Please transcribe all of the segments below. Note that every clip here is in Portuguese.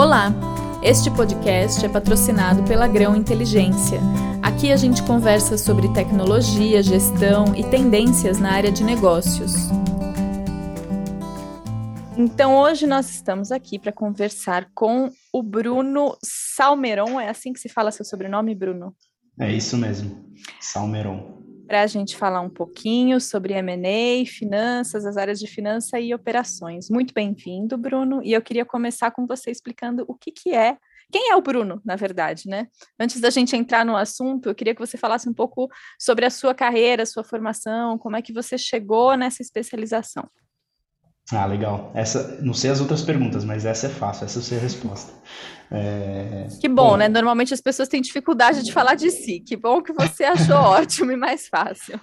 Olá! Este podcast é patrocinado pela Grão Inteligência. Aqui a gente conversa sobre tecnologia, gestão e tendências na área de negócios. Então, hoje nós estamos aqui para conversar com o Bruno Salmeron. É assim que se fala seu sobrenome, Bruno? É isso mesmo, Salmeron para a gente falar um pouquinho sobre M&A, finanças, as áreas de finança e operações. Muito bem-vindo, Bruno. E eu queria começar com você explicando o que, que é, quem é o Bruno, na verdade, né? Antes da gente entrar no assunto, eu queria que você falasse um pouco sobre a sua carreira, sua formação, como é que você chegou nessa especialização. Ah, legal. Essa, não sei as outras perguntas, mas essa é fácil, essa eu sei a resposta. É... Que bom, bom, né? Normalmente as pessoas têm dificuldade de falar de si. Que bom que você achou ótimo e mais fácil.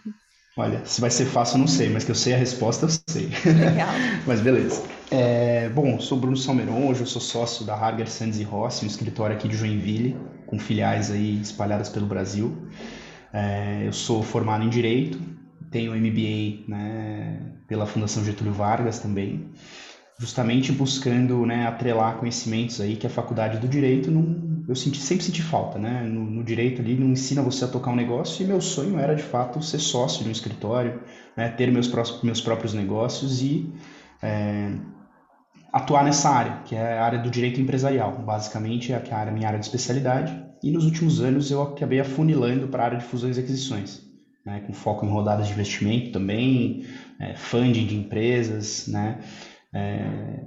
Olha, se vai ser fácil, eu não sei, mas que eu sei a resposta, eu sei. Legal. mas beleza. É, bom, sou Bruno Salmeron, hoje eu sou sócio da Harger Sands e Rossi, um escritório aqui de Joinville, com filiais aí espalhadas pelo Brasil. É, eu sou formado em Direito, tenho MBA né, pela Fundação Getúlio Vargas também, justamente buscando né, atrelar conhecimentos aí que a faculdade do direito não, eu senti, sempre senti falta, né? No, no, direito ali não ensina você a tocar um negócio e meu sonho era de fato ser sócio de um escritório, né, ter meus, meus próprios negócios e é, atuar nessa área, que é a área do direito empresarial, basicamente é a minha área de especialidade. E nos últimos anos eu acabei afunilando para a área de fusões e aquisições né, com foco em rodadas de investimento também, é, funding de empresas, né, é,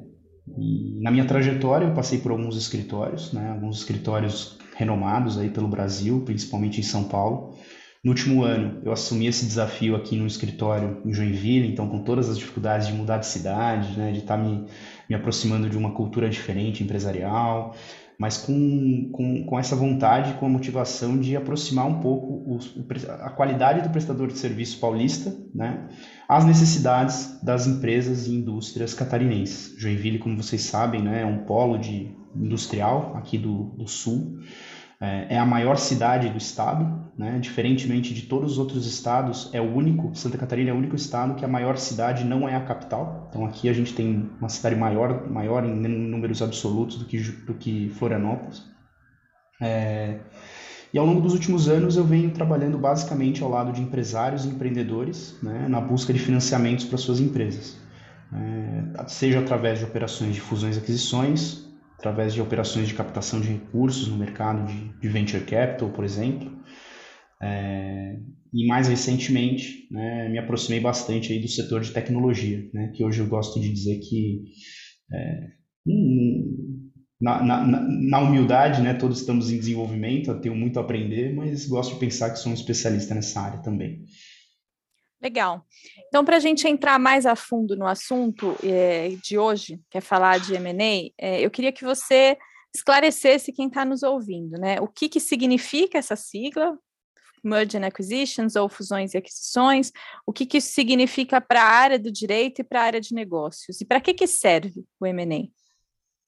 na minha trajetória eu passei por alguns escritórios, né, alguns escritórios renomados aí pelo Brasil, principalmente em São Paulo. No último ano eu assumi esse desafio aqui no escritório em Joinville, então com todas as dificuldades de mudar de cidade, né, de estar tá me, me aproximando de uma cultura diferente empresarial, mas com, com, com essa vontade, com a motivação de aproximar um pouco a qualidade do prestador de serviço paulista né, às necessidades das empresas e indústrias catarinenses. Joinville, como vocês sabem, né, é um polo de industrial aqui do, do sul, é, é a maior cidade do estado, né? diferentemente de todos os outros estados, é o único, Santa Catarina é o único estado que a maior cidade não é a capital. Então aqui a gente tem uma cidade maior, maior em números absolutos do que, do que Florianópolis. É, e ao longo dos últimos anos eu venho trabalhando basicamente ao lado de empresários e empreendedores né, na busca de financiamentos para suas empresas. É, seja através de operações de fusões e aquisições, através de operações de captação de recursos no mercado de, de venture capital, por exemplo. É, e mais recentemente, né, me aproximei bastante aí do setor de tecnologia, né, que hoje eu gosto de dizer que é, na, na, na, humildade, né, todos estamos em desenvolvimento, eu tenho muito a aprender, mas gosto de pensar que sou um especialista nessa área também. Legal. Então, para a gente entrar mais a fundo no assunto é, de hoje, que é falar de M&A, é, eu queria que você esclarecesse quem está nos ouvindo, né? O que, que significa essa sigla, Merge and Acquisitions ou fusões e aquisições, o que, que isso significa para a área do direito e para a área de negócios, e para que, que serve o M&A?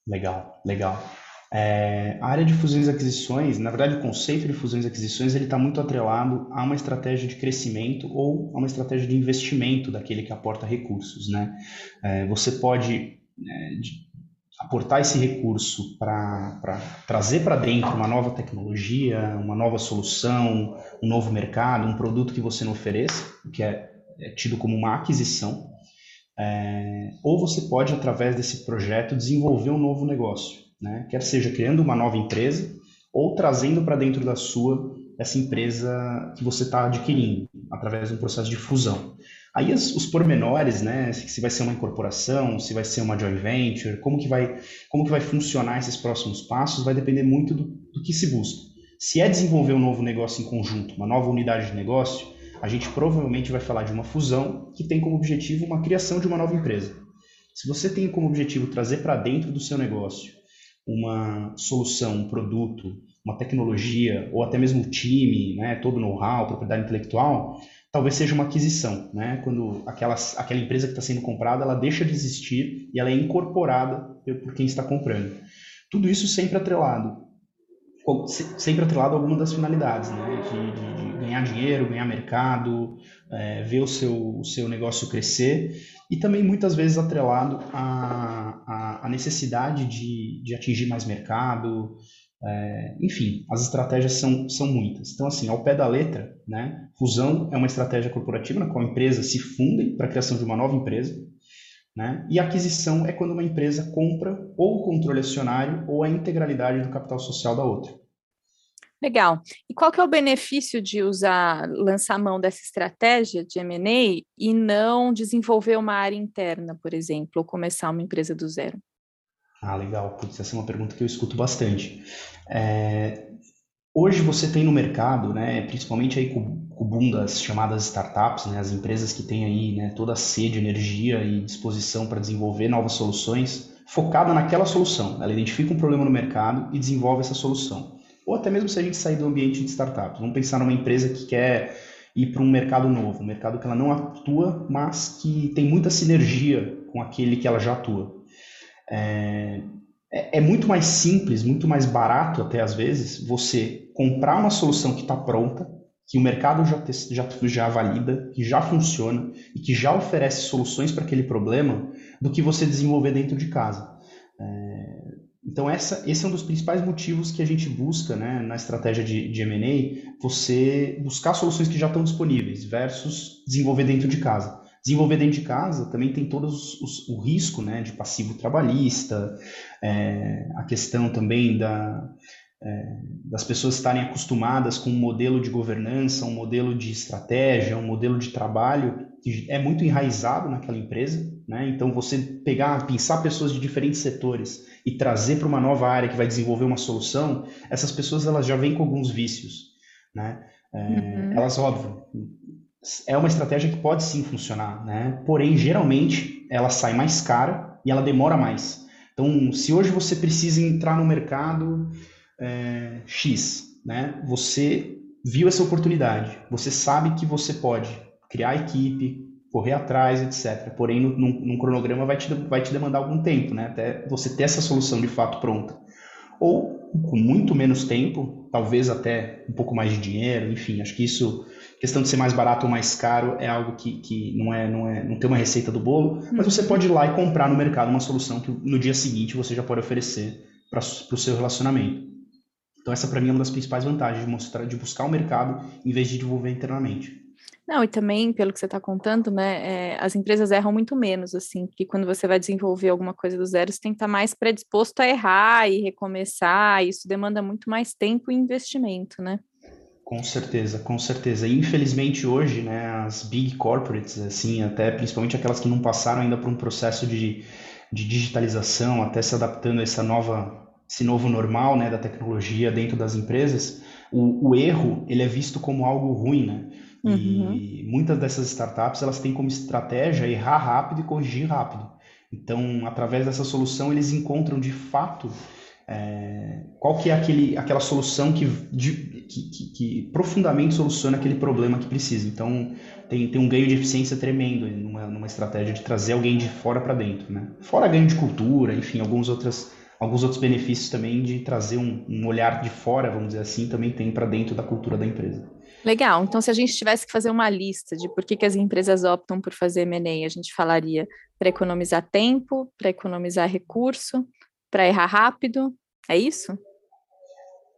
Legal, legal. É, a área de fusões e aquisições, na verdade, o conceito de fusões e aquisições ele está muito atrelado a uma estratégia de crescimento ou a uma estratégia de investimento daquele que aporta recursos. Né? É, você pode é, de, aportar esse recurso para trazer para dentro uma nova tecnologia, uma nova solução, um novo mercado, um produto que você não ofereça, que é, é tido como uma aquisição. É, ou você pode, através desse projeto, desenvolver um novo negócio né? quer seja criando uma nova empresa ou trazendo para dentro da sua essa empresa que você está adquirindo através de um processo de fusão. Aí os, os pormenores, né, se vai ser uma incorporação, se vai ser uma joint venture, como que vai, como que vai funcionar esses próximos passos, vai depender muito do, do que se busca. Se é desenvolver um novo negócio em conjunto, uma nova unidade de negócio, a gente provavelmente vai falar de uma fusão que tem como objetivo uma criação de uma nova empresa. Se você tem como objetivo trazer para dentro do seu negócio uma solução, um produto, uma tecnologia, ou até mesmo o time, né, todo know-how, propriedade intelectual, talvez seja uma aquisição, né? Quando aquela, aquela empresa que está sendo comprada, ela deixa de existir e ela é incorporada por quem está comprando. Tudo isso sempre atrelado, sempre atrelado a alguma das finalidades, né? De, de, ganhar dinheiro, ganhar mercado, é, ver o seu, o seu negócio crescer e também muitas vezes atrelado à, à, necessidade de, de atingir mais mercado, é, enfim, as estratégias são, são muitas. Então, assim, ao pé da letra, né, fusão é uma estratégia corporativa na qual empresas se fundem para a criação de uma nova empresa, né, e aquisição é quando uma empresa compra ou o controle acionário ou a integralidade do capital social da outra. Legal. E qual que é o benefício de usar, lançar mão dessa estratégia de M&A e não desenvolver uma área interna, por exemplo, ou começar uma empresa do zero? Ah, legal. Putz, essa é uma pergunta que eu escuto bastante. É, hoje você tem no mercado, né, principalmente aí com, com o boom das chamadas startups, né, as empresas que têm aí né, toda a sede, energia e disposição para desenvolver novas soluções, focada naquela solução. Ela identifica um problema no mercado e desenvolve essa solução ou até mesmo se a gente sair do ambiente de startups. Vamos pensar numa empresa que quer ir para um mercado novo, um mercado que ela não atua, mas que tem muita sinergia com aquele que ela já atua. É, é, é muito mais simples, muito mais barato até às vezes, você comprar uma solução que está pronta, que o mercado já, já, já valida, que já funciona e que já oferece soluções para aquele problema, do que você desenvolver dentro de casa. É, então, essa, esse é um dos principais motivos que a gente busca né, na estratégia de, de M&A, você buscar soluções que já estão disponíveis versus desenvolver dentro de casa. Desenvolver dentro de casa também tem todo os, os, o risco né, de passivo trabalhista, é, a questão também da, é, das pessoas estarem acostumadas com um modelo de governança, um modelo de estratégia, um modelo de trabalho que é muito enraizado naquela empresa. Né? Então, você pegar, pensar pessoas de diferentes setores e trazer para uma nova área que vai desenvolver uma solução, essas pessoas elas já vêm com alguns vícios. Né? É, uhum. Elas, óbvio, é uma estratégia que pode sim funcionar, né? porém, geralmente, ela sai mais cara e ela demora mais. Então, se hoje você precisa entrar no mercado é, X, né? Você viu essa oportunidade, você sabe que você pode criar equipe, correr atrás, etc. Porém, num, num, cronograma vai te, vai te demandar algum tempo, né? Até você ter essa solução de fato pronta. Ou com muito menos tempo, talvez até um pouco mais de dinheiro, enfim, acho que isso, questão de ser mais barato ou mais caro, é algo que, que não, é, não, é, não tem uma receita do bolo, mas você pode ir lá e comprar no mercado uma solução que no dia seguinte você já pode oferecer para o seu relacionamento. Então essa para mim é uma das principais vantagens de mostrar, de buscar o mercado em vez de desenvolver internamente. Não, e também, pelo que você está contando, né, é, as empresas erram muito menos, assim, porque quando você vai desenvolver alguma coisa do zero, você tem que estar tá mais predisposto a errar e recomeçar, isso demanda muito mais tempo e investimento, né? Com certeza, com certeza. Infelizmente hoje, né, as big corporates, assim, até principalmente aquelas que não passaram ainda por um processo de, de digitalização, até se adaptando a essa nova esse novo normal né, da tecnologia dentro das empresas, o, o erro ele é visto como algo ruim, né? Uhum. E muitas dessas startups elas têm como estratégia errar rápido e corrigir rápido. Então, através dessa solução, eles encontram de fato é, qual que é aquele, aquela solução que, de, que, que, que, profundamente soluciona aquele problema que precisa. Então, tem, tem um ganho de eficiência tremendo numa, numa estratégia de trazer alguém de fora para dentro. Né? Fora ganho de cultura, enfim, algumas outras alguns outros benefícios também de trazer um, um olhar de fora, vamos dizer assim, também tem para dentro da cultura da empresa. Legal. Então, se a gente tivesse que fazer uma lista de por que, que as empresas optam por fazer M&A, a gente falaria para economizar tempo, para economizar recurso, para errar rápido, é isso?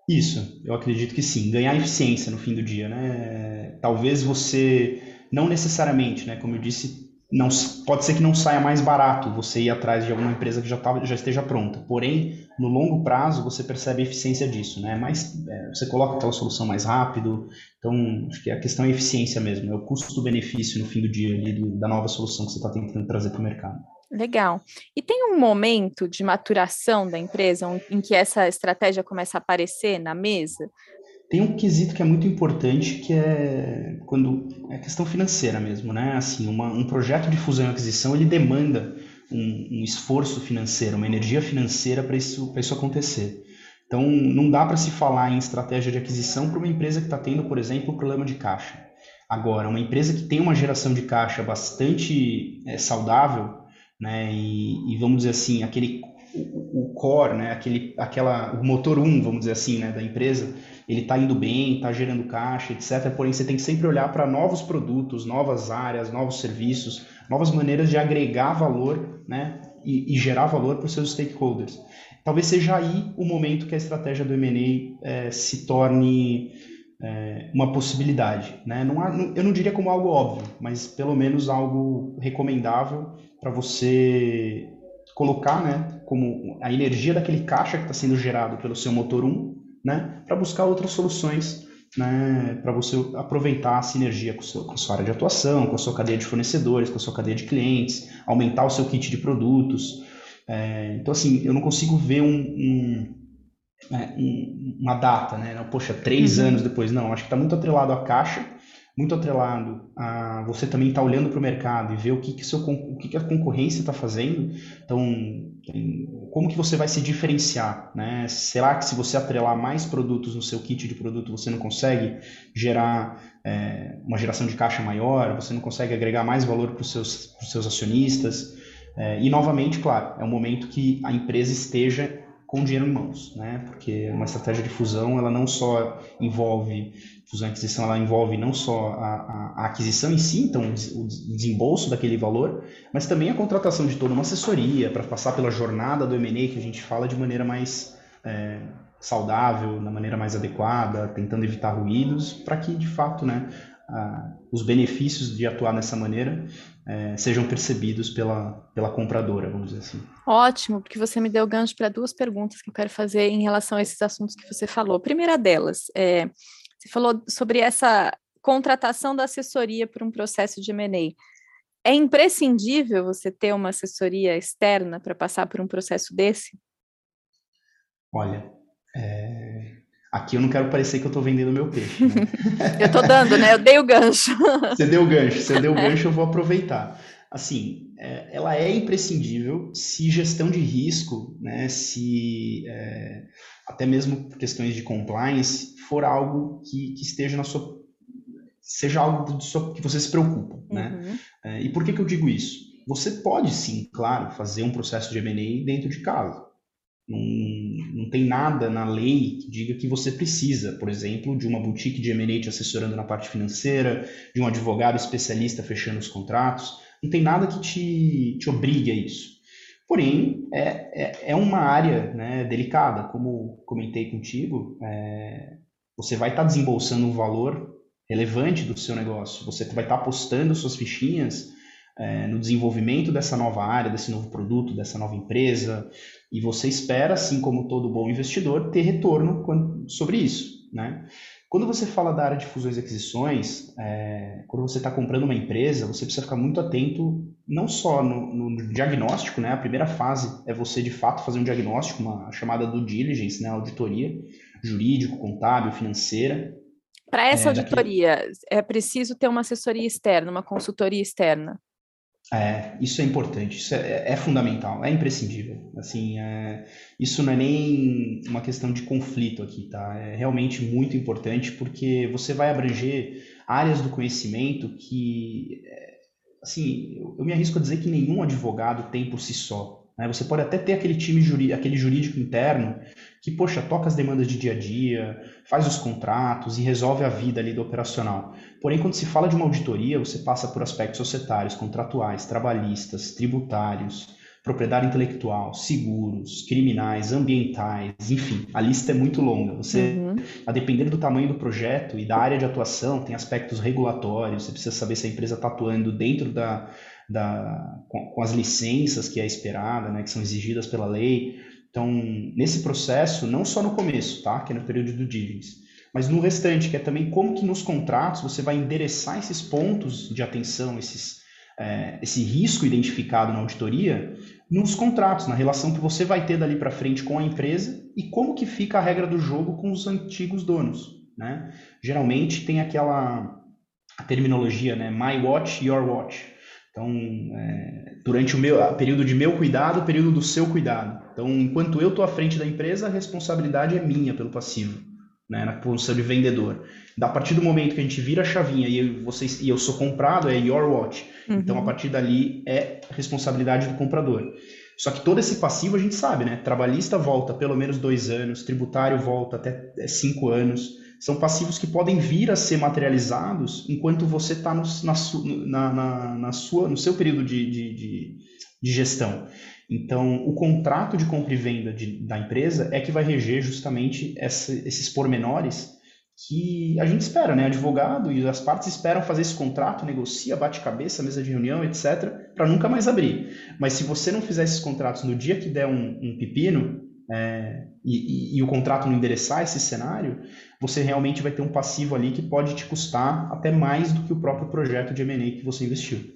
Isso, eu acredito que sim. Ganhar eficiência no fim do dia, né? Talvez você, não necessariamente, né? Como eu disse, não pode ser que não saia mais barato você ir atrás de alguma empresa que já, tá, já esteja pronta. Porém, no longo prazo, você percebe a eficiência disso, né? Mas é, você coloca aquela solução mais rápido. Então, acho que a questão é a eficiência mesmo, é o custo-benefício no fim do dia ali, do, da nova solução que você está tentando trazer para o mercado. Legal. E tem um momento de maturação da empresa em que essa estratégia começa a aparecer na mesa? Tem um quesito que é muito importante, que é quando é questão financeira mesmo, né? Assim, uma, um projeto de fusão e aquisição ele demanda um, um esforço financeiro, uma energia financeira para isso, isso acontecer. Então, não dá para se falar em estratégia de aquisição para uma empresa que está tendo, por exemplo, um problema de caixa. Agora, uma empresa que tem uma geração de caixa bastante é, saudável, né, e, e, vamos dizer assim, aquele o, o core, né, aquele, aquela, o motor 1, vamos dizer assim, né, da empresa, ele está indo bem, está gerando caixa, etc. Porém, você tem que sempre olhar para novos produtos, novas áreas, novos serviços, novas maneiras de agregar valor né, e, e gerar valor para os seus stakeholders. Talvez seja aí o momento que a estratégia do M&A é, se torne é, uma possibilidade. Né? Não há, eu não diria como algo óbvio, mas pelo menos algo recomendável para você colocar né, como a energia daquele caixa que está sendo gerado pelo seu motor 1 né, para buscar outras soluções né, para você aproveitar a sinergia com, seu, com a sua área de atuação, com a sua cadeia de fornecedores, com a sua cadeia de clientes, aumentar o seu kit de produtos. É, então, assim, eu não consigo ver um, um né, uma data, né? Poxa, três uhum. anos depois. Não, acho que está muito atrelado à caixa, muito atrelado a você também estar tá olhando para o mercado e ver o que, que, seu, o que, que a concorrência está fazendo. Então, como que você vai se diferenciar? Né? Será que se você atrelar mais produtos no seu kit de produto, você não consegue gerar é, uma geração de caixa maior? Você não consegue agregar mais valor para os seus, seus acionistas? É, e, novamente, claro, é um momento que a empresa esteja com dinheiro em mãos, né? Porque uma estratégia de fusão, ela não só envolve fusão e aquisição, ela envolve não só a, a, a, aquisição em si, então o desembolso daquele valor, mas também a contratação de toda uma assessoria para passar pela jornada do M&A que a gente fala de maneira mais é, saudável, da maneira mais adequada, tentando evitar ruídos, para que de fato, né, os benefícios de atuar dessa maneira é, sejam percebidos pela, pela compradora, vamos dizer assim. Ótimo, porque você me deu gancho para duas perguntas que eu quero fazer em relação a esses assuntos que você falou. A primeira delas, é, você falou sobre essa contratação da assessoria para um processo de M&A. É imprescindível você ter uma assessoria externa para passar por um processo desse? Olha, é, Aqui eu não quero parecer que eu estou vendendo meu peixe. Né? eu estou dando, né? Eu dei o gancho. você deu o gancho, você deu o gancho, eu vou aproveitar. Assim, é, ela é imprescindível se gestão de risco, né, se é, até mesmo questões de compliance, for algo que, que esteja na sua. seja algo que você se preocupa. Né? Uhum. Né? É, e por que, que eu digo isso? Você pode sim, claro, fazer um processo de M&A dentro de casa. Não, não tem nada na lei que diga que você precisa, por exemplo, de uma boutique de M&A assessorando na parte financeira, de um advogado especialista fechando os contratos. Não tem nada que te, te obrigue a isso. Porém, é, é, é uma área né, delicada, como comentei contigo, é, você vai estar tá desembolsando um valor relevante do seu negócio, você vai estar tá apostando suas fichinhas é, no desenvolvimento dessa nova área, desse novo produto, dessa nova empresa, e você espera, assim como todo bom investidor, ter retorno sobre isso. Né? Quando você fala da área de fusões e aquisições, é, quando você está comprando uma empresa, você precisa ficar muito atento não só no, no, diagnóstico, né? A primeira fase é você de fato fazer um diagnóstico, uma chamada do diligence, né? Auditoria jurídico, contábil, financeira. Para essa é, auditoria, daquele... é preciso ter uma assessoria externa, uma consultoria externa. É, isso é importante, isso é, é fundamental, é imprescindível. Assim, é, isso não é nem uma questão de conflito aqui, tá? É realmente muito importante porque você vai abranger áreas do conhecimento que, é, assim, eu, eu me arrisco a dizer que nenhum advogado tem por si só. Né? Você pode até ter aquele time jurídico, aquele jurídico interno que, poxa, toca as demandas de dia a dia, faz os contratos e resolve a vida ali do operacional. Porém, quando se fala de uma auditoria, você passa por aspectos societários, contratuais, trabalhistas, tributários, propriedade intelectual, seguros, criminais, ambientais, enfim, a lista é muito longa. Você, uhum. a depender do tamanho do projeto e da área de atuação, tem aspectos regulatórios, você precisa saber se a empresa está atuando dentro da, da, com, com, as licenças que é esperada, né, que são exigidas pela lei. Então, nesse processo, não só no começo, tá, que é no período do diligence, mas no restante, que é também como que nos contratos você vai endereçar esses pontos de atenção, esses, é, esse risco identificado na auditoria, nos contratos, na relação que você vai ter dali para frente com a empresa e como que fica a regra do jogo com os antigos donos. Né? Geralmente tem aquela terminologia, né? My watch, your watch. Então, é, durante o meu período de meu cuidado, período do seu cuidado. Então, enquanto eu estou à frente da empresa, a responsabilidade é minha pelo passivo, né, na posição de vendedor. A partir do momento que a gente vira a chavinha e eu, vocês, e eu sou comprado, é your watch. Uhum. Então, a partir dali é responsabilidade do comprador. Só que todo esse passivo a gente sabe, né? Trabalhista volta pelo menos dois anos, tributário volta até é, cinco anos. São passivos que podem vir a ser materializados enquanto você está na, na, na, na, sua, no seu período de, de, de, de gestão. Então, o contrato de compra e venda de, da empresa é que vai reger justamente essa, esses pormenores que a gente espera, né? Advogado e as partes esperam fazer esse contrato, negocia, bate cabeça, mesa de reunião, etc., para nunca mais abrir. Mas se você não fizer esses contratos no dia que der um, um pepino é, e, e, e, o contrato não endereçar esse cenário, você realmente vai ter um passivo ali que pode te custar até mais do que o próprio projeto de M&A que você investiu.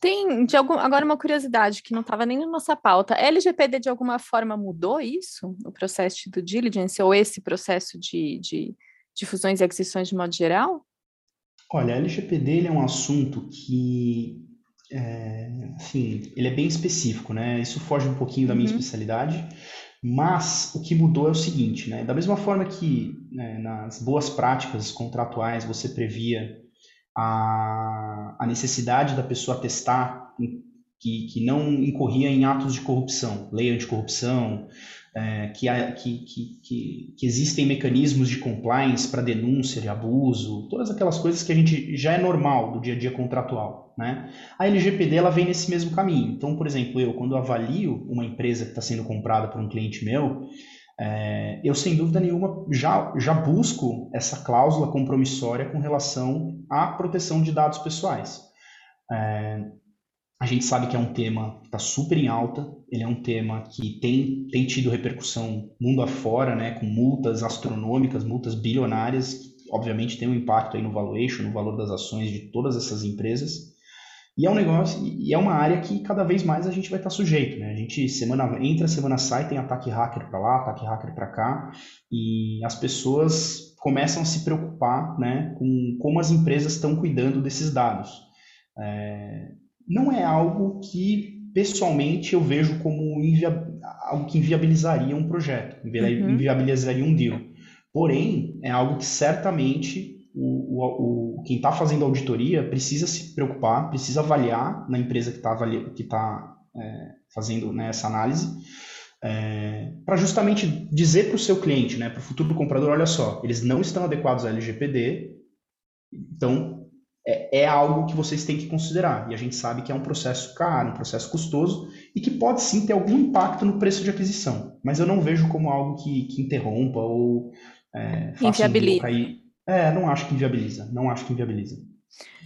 Tem de algum, agora uma curiosidade que não estava nem na nossa pauta. A LGPD de alguma forma mudou isso, o processo de diligence, ou esse processo de, de, de fusões e aquisições de modo geral? Olha, a LGPD é um assunto que, é, assim, ele é bem específico, né? Isso foge um pouquinho da minha uhum. especialidade, mas o que mudou é o seguinte, né? Da mesma forma que né, nas boas práticas contratuais você previa a, a necessidade da pessoa testar que, que não incorria em atos de corrupção, lei anticorrupção, é, que, que, que, que, existem mecanismos de compliance para denúncia de abuso, todas aquelas coisas que a gente já é normal do dia a dia contratual. Né? A LGPD ela vem nesse mesmo caminho. Então, por exemplo, eu, quando avalio uma empresa que está sendo comprada por um cliente meu, é, eu, sem dúvida nenhuma, já, já busco essa cláusula compromissória com relação à proteção de dados pessoais. É, a gente sabe que é um tema que está super em alta, ele é um tema que tem, tem tido repercussão mundo afora, né, com multas astronômicas, multas bilionárias, que obviamente tem um impacto aí no valuation, no valor das ações de todas essas empresas. E é um negócio, e é uma área que cada vez mais a gente vai estar sujeito, né? A gente semana entra, semana sai, tem ataque hacker para lá, ataque hacker para cá, e as pessoas começam a se preocupar, né, com como as empresas estão cuidando desses dados. É, não é algo que pessoalmente eu vejo como algo que inviabilizaria um projeto, uhum. inviabilizaria um deal. Porém, é algo que certamente o, o, o quem está fazendo auditoria precisa se preocupar, precisa avaliar na empresa que está que tá, é, fazendo né, essa análise, é, para justamente dizer para o seu cliente, né, para o futuro comprador, olha só, eles não estão adequados à LGPD, então é, é, algo que vocês têm que considerar. E a gente sabe que é um processo caro, um processo custoso e que pode sim ter algum impacto no preço de aquisição, mas eu não vejo como algo que, que interrompa ou é, faça um cair é, não acho que inviabiliza, não acho que inviabiliza.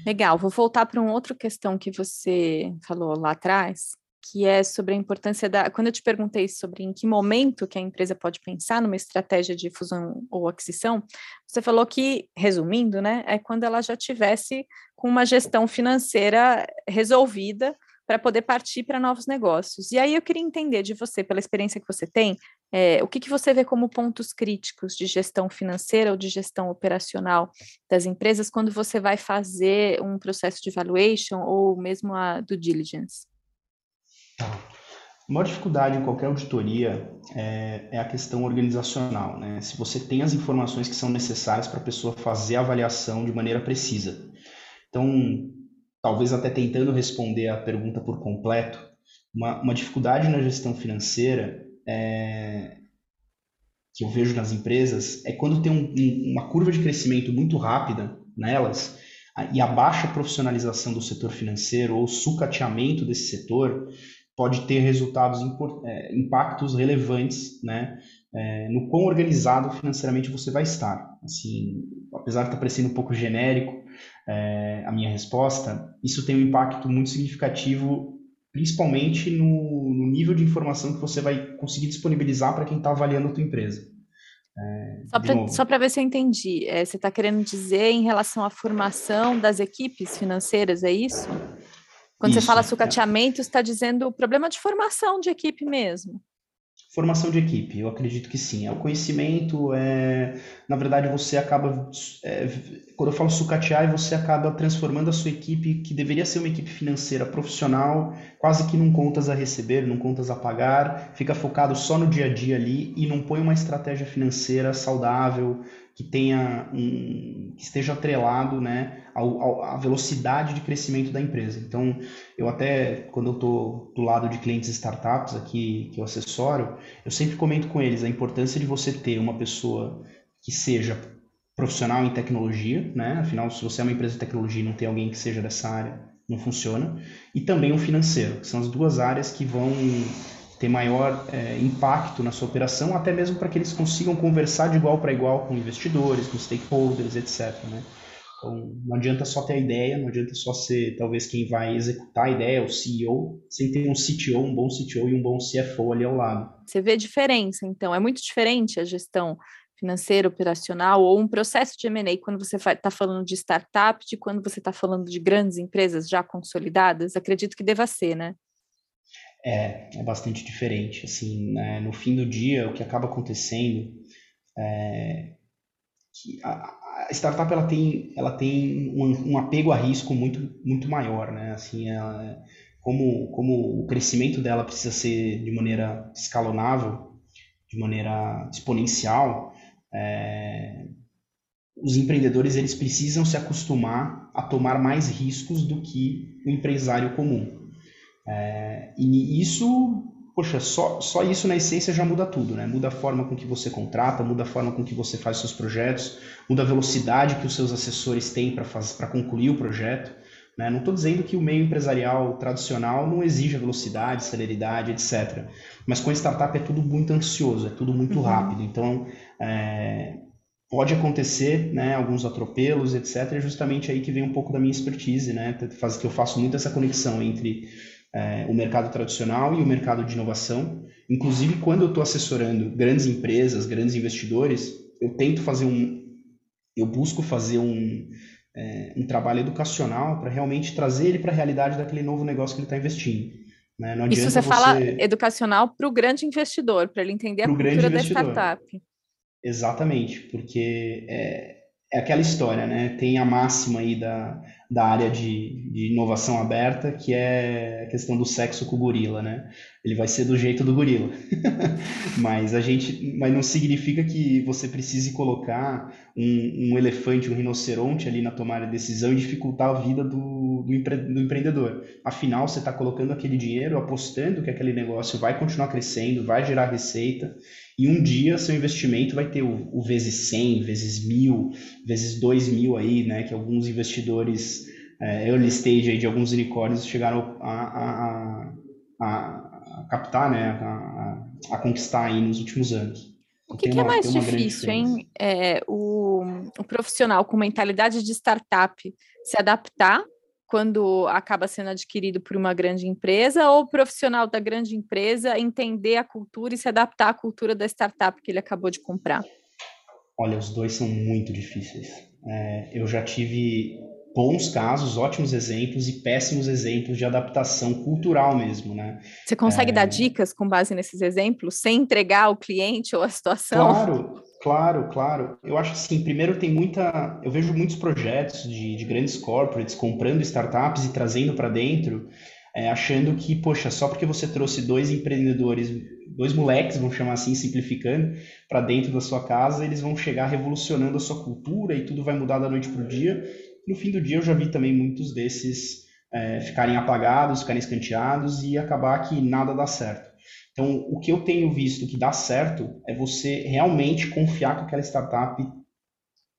Legal, vou voltar para uma outra questão que você falou lá atrás, que é sobre a importância da. Quando eu te perguntei sobre em que momento que a empresa pode pensar numa estratégia de fusão ou aquisição, você falou que, resumindo, né, é quando ela já tivesse com uma gestão financeira resolvida para poder partir para novos negócios. E aí eu queria entender de você, pela experiência que você tem, é, o que, que você vê como pontos críticos de gestão financeira ou de gestão operacional das empresas quando você vai fazer um processo de valuation ou mesmo a due diligence? A maior dificuldade em qualquer auditoria é, é, a questão organizacional. Né? Se você tem as informações que são necessárias para a pessoa fazer a avaliação de maneira precisa. Então, talvez até tentando responder a pergunta por completo, uma, uma dificuldade na gestão financeira é, que eu vejo nas empresas é quando tem um, um, uma curva de crescimento muito rápida nelas e a baixa profissionalização do setor financeiro ou sucateamento desse setor pode ter resultados, é, impactos relevantes né, é, no quão organizado financeiramente você vai estar. Assim, apesar de estar parecendo um pouco genérico é, a minha resposta, isso tem um impacto muito significativo, principalmente no, no nível de informação que você vai conseguir disponibilizar para quem está avaliando a tua empresa. É, só para ver se eu entendi, é, você está querendo dizer em relação à formação das equipes financeiras, é isso? Quando isso, você fala sucateamento, é. está dizendo problema de formação de equipe mesmo. Formação de equipe, eu acredito que sim. É o conhecimento, é, na verdade, você acaba, é, quando eu falo sucatear, você acaba transformando a sua equipe, que deveria ser uma equipe financeira profissional, quase que num contas a receber, num contas a pagar, fica focado só no dia a dia ali e não põe uma estratégia financeira saudável, que tenha um, que esteja atrelado né, à velocidade de crescimento da empresa. Então, eu até, quando eu estou do lado de clientes startups aqui, que eu assessoro, eu sempre comento com eles a importância de você ter uma pessoa que seja profissional em tecnologia, né? Afinal, se você é uma empresa de tecnologia e não tem alguém que seja dessa área, não funciona. E também o financeiro, que são as duas áreas que vão ter maior é, impacto na sua operação, até mesmo para que eles consigam conversar de igual para igual com investidores, com stakeholders, etc. Né? Então, não adianta só ter a ideia, não adianta só ser talvez quem vai executar a ideia, o CEO, sem ter um CTO, um bom CTO e um bom CFO ali ao lado. Você vê a diferença, então, é muito diferente a gestão financeira, operacional, ou um processo de M&A quando você está falando de startup, de quando você está falando de grandes empresas já consolidadas? Acredito que deva ser, né? É, é bastante diferente. Assim, né? no fim do dia, o que acaba acontecendo é que a, a startup ela tem, ela tem um, um, apego a risco muito, muito maior, né? Assim, ela, como, como o crescimento dela precisa ser de maneira escalonável, de maneira exponencial, é, os empreendedores eles precisam se acostumar a tomar mais riscos do que o empresário comum. É, e isso, poxa, só, só isso na essência já muda tudo, né? Muda a forma com que você contrata, muda a forma com que você faz seus projetos, muda a velocidade que os seus assessores têm para concluir o projeto. Né? Não estou dizendo que o meio empresarial tradicional não exige velocidade, celeridade, etc. Mas com startup é tudo muito ansioso, é tudo muito uhum. rápido. Então, é, pode acontecer né, alguns atropelos, etc. É justamente aí que vem um pouco da minha expertise, né? Faz que eu faço muito essa conexão entre é, o mercado tradicional e o mercado de inovação. Inclusive, quando eu estou assessorando grandes empresas, grandes investidores, eu tento fazer um, eu busco fazer um, é, um trabalho educacional para realmente trazer ele para a realidade daquele novo negócio que ele está investindo. Né? Isso você, você, fala educacional para o grande investidor, para ele entender a cultura da startup. Exatamente, porque é, é aquela história, né? Tem a máxima aí da, da área de, de inovação aberta, que é a questão do sexo com o gorila, né? Ele vai ser do jeito do gorila. mas a gente, mas não significa que você precise colocar um, um, elefante, um rinoceronte ali na tomada de decisão e dificultar a vida do, do, empre, do empreendedor. Afinal, você está colocando aquele dinheiro, apostando que aquele negócio vai continuar crescendo, vai gerar receita e um dia seu investimento vai ter o, o vezes 100, vezes mil, vezes 2 mil aí, né? Que alguns investidores é, early stage aí de alguns unicórnios chegaram a, a, a, a captar, né? A, a, conquistar aí nos últimos anos. O que, que é mais difícil, hein? É, o, o profissional com mentalidade de startup se adaptar quando acaba sendo adquirido por uma grande empresa, ou o profissional da grande empresa entender a cultura e se adaptar à cultura da startup que ele acabou de comprar? Olha, os dois são muito difíceis. É, eu já tive bons casos, ótimos exemplos e péssimos exemplos de adaptação cultural mesmo, né? Você consegue é... dar dicas com base nesses exemplos, sem entregar o cliente ou a situação? Claro, Claro, claro. Eu acho que sim. Primeiro tem muita. Eu vejo muitos projetos de, de grandes corporates comprando startups e trazendo para dentro, é, achando que, poxa, só porque você trouxe dois empreendedores, dois moleques, vamos chamar assim, simplificando, para dentro da sua casa, eles vão chegar revolucionando a sua cultura e tudo vai mudar da noite para o dia. No fim do dia, eu já vi também muitos desses é, ficarem apagados, ficarem escanteados e acabar que nada dá certo. Então, o que eu tenho visto que dá certo é você realmente confiar que aquela startup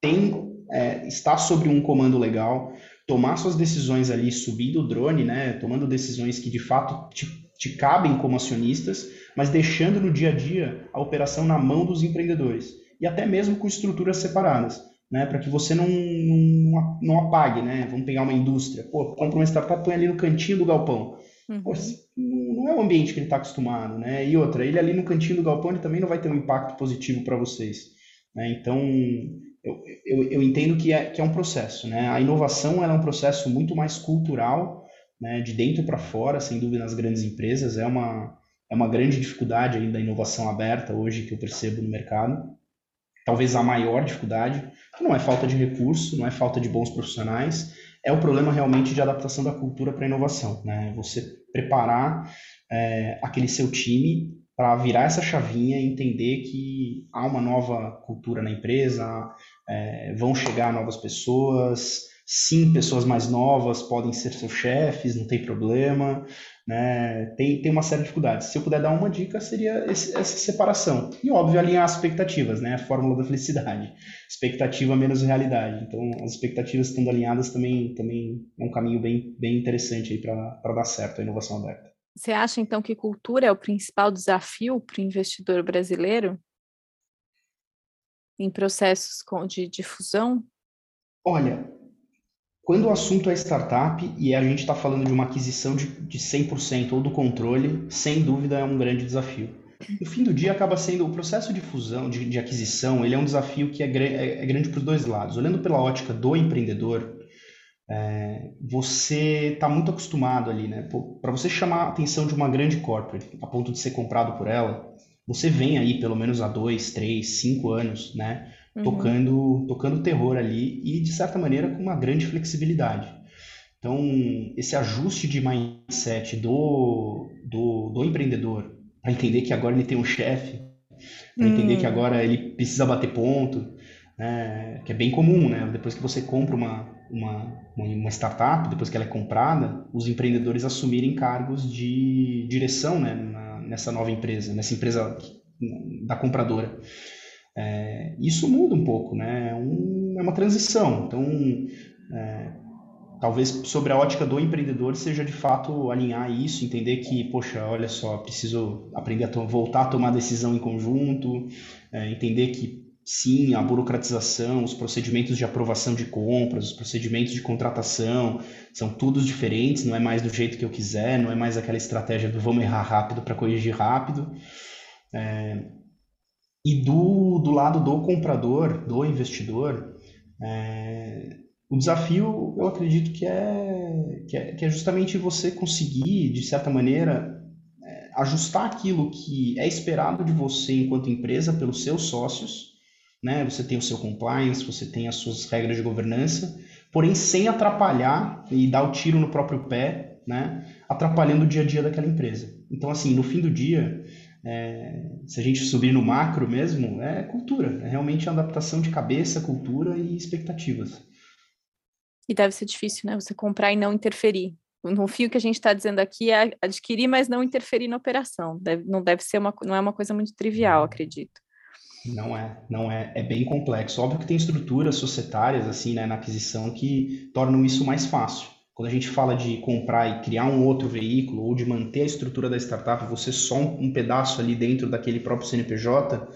tem, é, está sobre um comando legal, tomar suas decisões ali subindo o drone, né, tomando decisões que de fato te, te cabem como acionistas, mas deixando no dia a dia a operação na mão dos empreendedores e até mesmo com estruturas separadas. Né, para que você não, não, não apague, né? Vamos pegar uma indústria, pô, compra uma startup, põe ali no cantinho do galpão. Uhum. Pô, não é o ambiente que ele está acostumado, né? E outra, ele ali no cantinho do galpão ele também não vai ter um impacto positivo para vocês. Né? Então, eu, eu, eu, entendo que é, que é um processo, né? A inovação é um processo muito mais cultural, né? De dentro para fora, sem dúvida, nas grandes empresas é uma é uma grande dificuldade aí da inovação aberta hoje que eu percebo no mercado. Talvez a maior dificuldade, não é falta de recurso, não é falta de bons profissionais, é o problema realmente de adaptação da cultura para a inovação. Né? Você preparar é, aquele seu time para virar essa chavinha e entender que há uma nova cultura na empresa, é, vão chegar novas pessoas, sim, pessoas mais novas podem ser seus chefes, não tem problema, né? Tem, tem uma série de dificuldades. Se eu puder dar uma dica, seria esse, essa separação. E, óbvio, alinhar as expectativas, né? A fórmula da felicidade. Expectativa menos realidade. Então, as expectativas estando alinhadas também, também é um caminho bem, bem interessante para dar certo a inovação aberta. Você acha, então, que cultura é o principal desafio para o investidor brasileiro em processos de difusão? Olha, quando o assunto é startup e a gente está falando de uma aquisição de, de 100% ou do controle, sem dúvida é um grande desafio. No fim do dia, acaba sendo o processo de fusão, de, de aquisição, ele é um desafio que é, é, é grande para os dois lados. Olhando pela ótica do empreendedor, é, você está muito acostumado ali, né? Para você chamar a atenção de uma grande corporate, a ponto de ser comprado por ela, você vem aí pelo menos há dois, três, cinco anos, né? Uhum. Tocando, tocando terror ali e, de certa maneira, com uma grande flexibilidade. Então, esse ajuste de mindset do, do, do empreendedor para entender que agora ele tem um chefe, para uhum. entender que hum. agora ele precisa bater ponto, né? que é bem comum, né? Depois que você compra uma, uma, uma startup, depois que ela é comprada, os empreendedores assumirem cargos de direção né, na, nessa nova empresa, nessa empresa da compradora. É, isso muda um pouco, né? É um, é uma transição. Então, é, talvez sobre a ótica do empreendedor seja de fato alinhar isso, entender que, poxa, olha só, preciso aprender a voltar a tomar decisão em conjunto, é, entender que sim, a burocratização, os procedimentos de aprovação de compras, os procedimentos de contratação, são todos diferentes, não é mais do jeito que eu quiser, não é mais aquela estratégia do vamos errar rápido para corrigir rápido. É, e do, do lado do comprador, do investidor, é, o desafio, eu acredito que é, que é, que é justamente você conseguir, de certa maneira, é, ajustar aquilo que é esperado de você enquanto empresa pelos seus sócios, né? Você tem o seu compliance, você tem as suas regras de governança, porém sem atrapalhar e dar o tiro no próprio pé, né? Atrapalhando o dia a dia daquela empresa. Então, assim, no fim do dia, é, se a gente subir no macro mesmo, é cultura. É realmente a adaptação de cabeça, cultura e expectativas. E deve ser difícil, né? Você comprar e não interferir. No fio que a gente está dizendo aqui é adquirir, mas não interferir na operação. Deve, não deve ser uma, não é uma coisa muito trivial, acredito. Não é, não é, é bem complexo. Óbvio que tem estruturas societárias assim, né, na aquisição que tornam isso mais fácil. Quando a gente fala de comprar e criar um outro veículo ou de manter a estrutura da startup, você só um, um pedaço ali dentro daquele próprio CNPJ,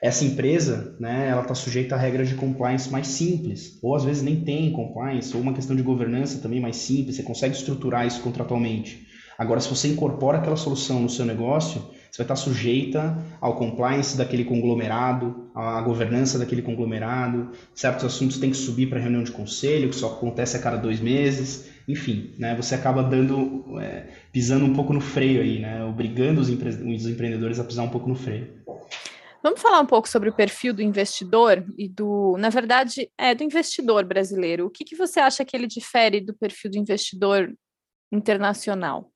essa empresa, né, ela está sujeita a regras de compliance mais simples, ou às vezes nem tem compliance, ou uma questão de governança também mais simples, você consegue estruturar isso contratualmente. Agora, se você incorpora aquela solução no seu negócio, você vai estar sujeita ao compliance daquele conglomerado, à governança daquele conglomerado. Certos assuntos têm que subir para reunião de conselho, que só acontece a cada dois meses. Enfim, né, você acaba dando, é, pisando um pouco no freio aí, né, obrigando os, empre os empreendedores a pisar um pouco no freio. Vamos falar um pouco sobre o perfil do investidor e do, na verdade, é do investidor brasileiro. O que, que você acha que ele difere do perfil do investidor internacional?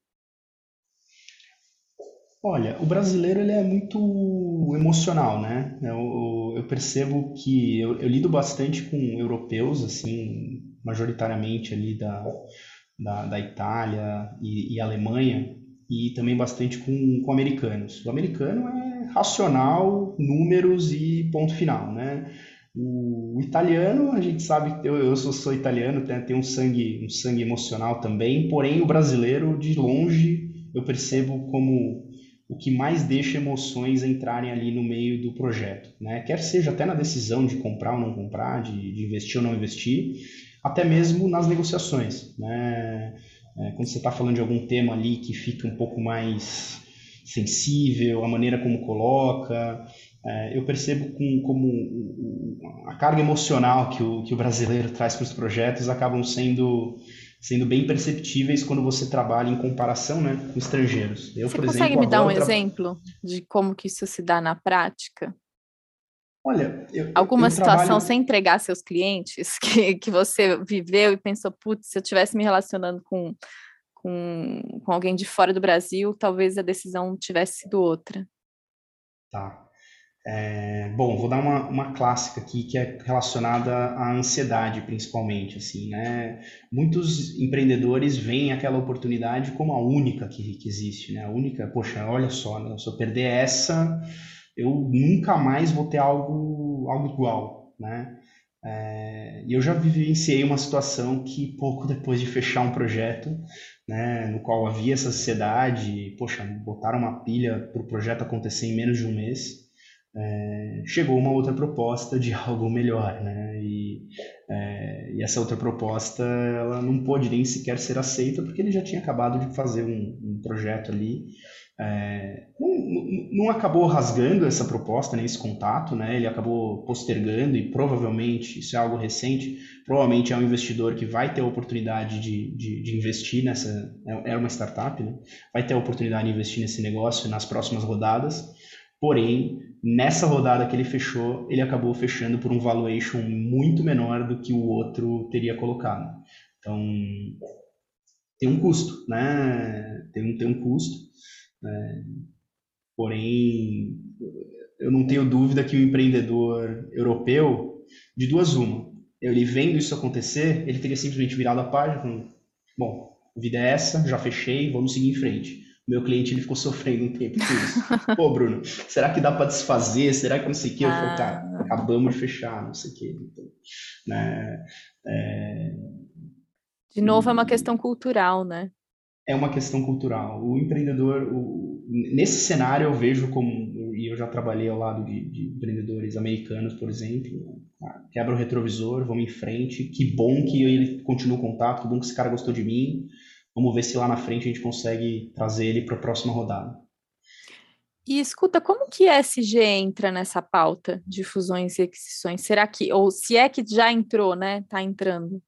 Olha, o brasileiro ele é muito emocional, né? Eu, eu percebo que eu, eu, lido bastante com europeus, assim, majoritariamente ali da, da, da Itália e, e, Alemanha, e também bastante com, com americanos. O americano é racional, números e ponto final, né? O, o italiano, a gente sabe, eu, eu sou, sou italiano, tem, tem um sangue, um sangue emocional também, porém o brasileiro, de longe, eu percebo como o que mais deixa emoções entrarem ali no meio do projeto, né? Quer seja até na decisão de comprar ou não comprar, de, de investir ou não investir, até mesmo nas negociações, né? É, quando você está falando de algum tema ali que fica um pouco mais sensível, a maneira como coloca, é, eu percebo com, como a carga emocional que o, que o brasileiro traz para os projetos acabam sendo sendo bem perceptíveis quando você trabalha em comparação né, com estrangeiros. Eu, você por consegue exemplo, me dar um tra... exemplo de como que isso se dá na prática? Olha, eu, alguma eu situação trabalho... sem entregar seus clientes que, que você viveu e pensou, putz, se eu estivesse me relacionando com, com, com alguém de fora do Brasil, talvez a decisão tivesse sido outra. Tá. É, bom, vou dar uma, uma clássica aqui que é relacionada à ansiedade, principalmente, assim, né? Muitos empreendedores veem aquela oportunidade como a única que, que existe, né? A única, poxa, olha só, né? se eu perder essa, eu nunca mais vou ter algo, algo igual, né? É, eu já vivenciei uma situação que pouco depois de fechar um projeto, né, no qual havia essa ansiedade, poxa, botaram uma pilha para o projeto acontecer em menos de um mês, é, chegou uma outra proposta de algo melhor, né? E, é, e, essa outra proposta ela não pôde nem sequer ser aceita porque ele já tinha acabado de fazer um, um projeto ali. É, não, não, acabou rasgando essa proposta, né, esse contato, né? Ele acabou postergando e provavelmente, isso é algo recente, provavelmente é um investidor que vai ter a oportunidade de, de, de investir nessa, é, é uma startup, né? Vai ter a oportunidade de investir nesse negócio nas próximas rodadas. Porém, nessa rodada que ele fechou, ele acabou fechando por um valuation muito menor do que o outro teria colocado. Então, tem um custo, né? Tem um, tem um custo. Né? Porém, eu não tenho dúvida que o empreendedor europeu, de duas uma, ele vendo isso acontecer, ele teria simplesmente virado a página, bom, vida é essa, já fechei, vamos seguir em frente meu cliente ele ficou sofrendo um tempo com isso. Pô, Bruno, será que dá para desfazer? Será que não sei o que? Eu falei, cara, ah. acabamos de fechar, não sei o que. Então, né, é... De novo, é uma questão cultural, né? É uma questão cultural. O empreendedor, o... nesse cenário eu vejo como, e eu já trabalhei ao lado de, de empreendedores americanos, por exemplo, ah, quebra o retrovisor, vamos em frente, que bom que ele continua o contato, que bom que esse cara gostou de mim, Vamos ver se lá na frente a gente consegue trazer ele para a próxima rodada. E escuta, como que SG entra nessa pauta de fusões e aquisições? Será que, ou se é que já entrou, né? Está entrando?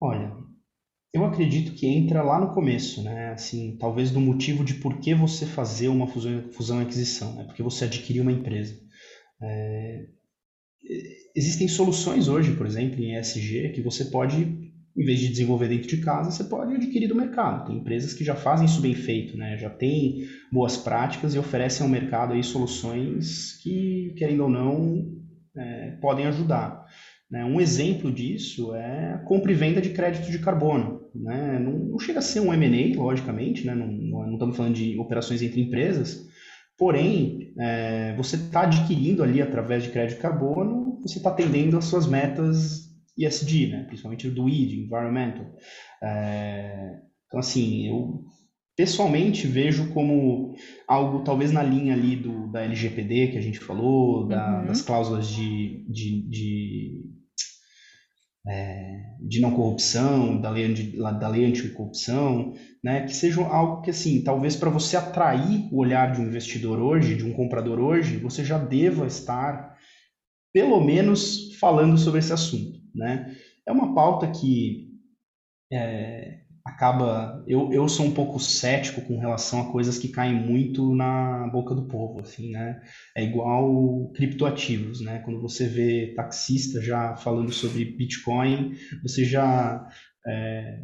Olha, eu acredito que entra lá no começo, né? Assim, talvez do motivo de por que você fazer uma fusão, fusão e aquisição, né? Porque você adquiriu uma empresa. É... Existem soluções hoje, por exemplo, em ESG, que você pode em vez de desenvolver dentro de casa, você pode adquirir do mercado. Tem empresas que já fazem isso bem feito, né? já têm boas práticas e oferecem ao mercado aí soluções que, querendo ou não, é, podem ajudar. Né? Um exemplo disso é a compra e venda de crédito de carbono. Né? Não, não chega a ser um M&A, logicamente, né? não, não, não estamos falando de operações entre empresas, porém, é, você está adquirindo ali através de crédito de carbono, você está atendendo às suas metas ESG, né? principalmente do E, de Environmental. É, então, assim, eu pessoalmente vejo como algo talvez na linha ali do, da LGPD que a gente falou, da, uhum. das cláusulas de, de, de, é, de, não corrupção, da lei, de, da lei anticorrupção, né, que sejam algo que, assim, talvez para você atrair o olhar de um investidor hoje, de um comprador hoje, você já deva estar, pelo menos, falando sobre esse assunto. Né? É uma pauta que é, acaba. Eu, eu sou um pouco cético com relação a coisas que caem muito na boca do povo. Assim, né? É igual criptoativos. Né? Quando você vê taxista já falando sobre Bitcoin, você já. É,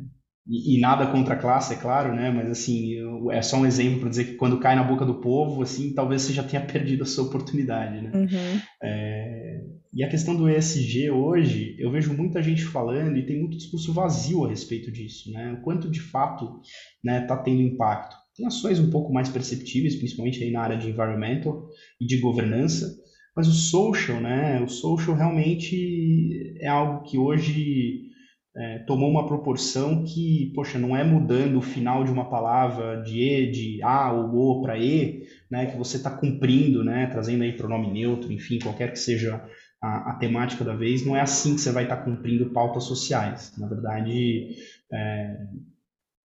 e, e, nada contra a classe, é claro, né? Mas assim, eu, é só um exemplo para dizer que quando cai na boca do povo, assim, talvez você já tenha perdido a sua oportunidade, né? Uhum. É, e a questão do ESG hoje, eu vejo muita gente falando e tem muito discurso vazio a respeito disso, né? O quanto de fato está né, tá tendo impacto. Tem ações um pouco mais perceptíveis, principalmente aí na área de environmental e de governança, mas o social, né? O social realmente é algo que hoje é, tomou uma proporção que, poxa, não é mudando o final de uma palavra de E, de A ou O para E, né, que você está cumprindo, né, trazendo aí pronome neutro, enfim, qualquer que seja a, a, temática da vez, não é assim que você vai estar tá cumprindo pautas sociais. Na verdade, é,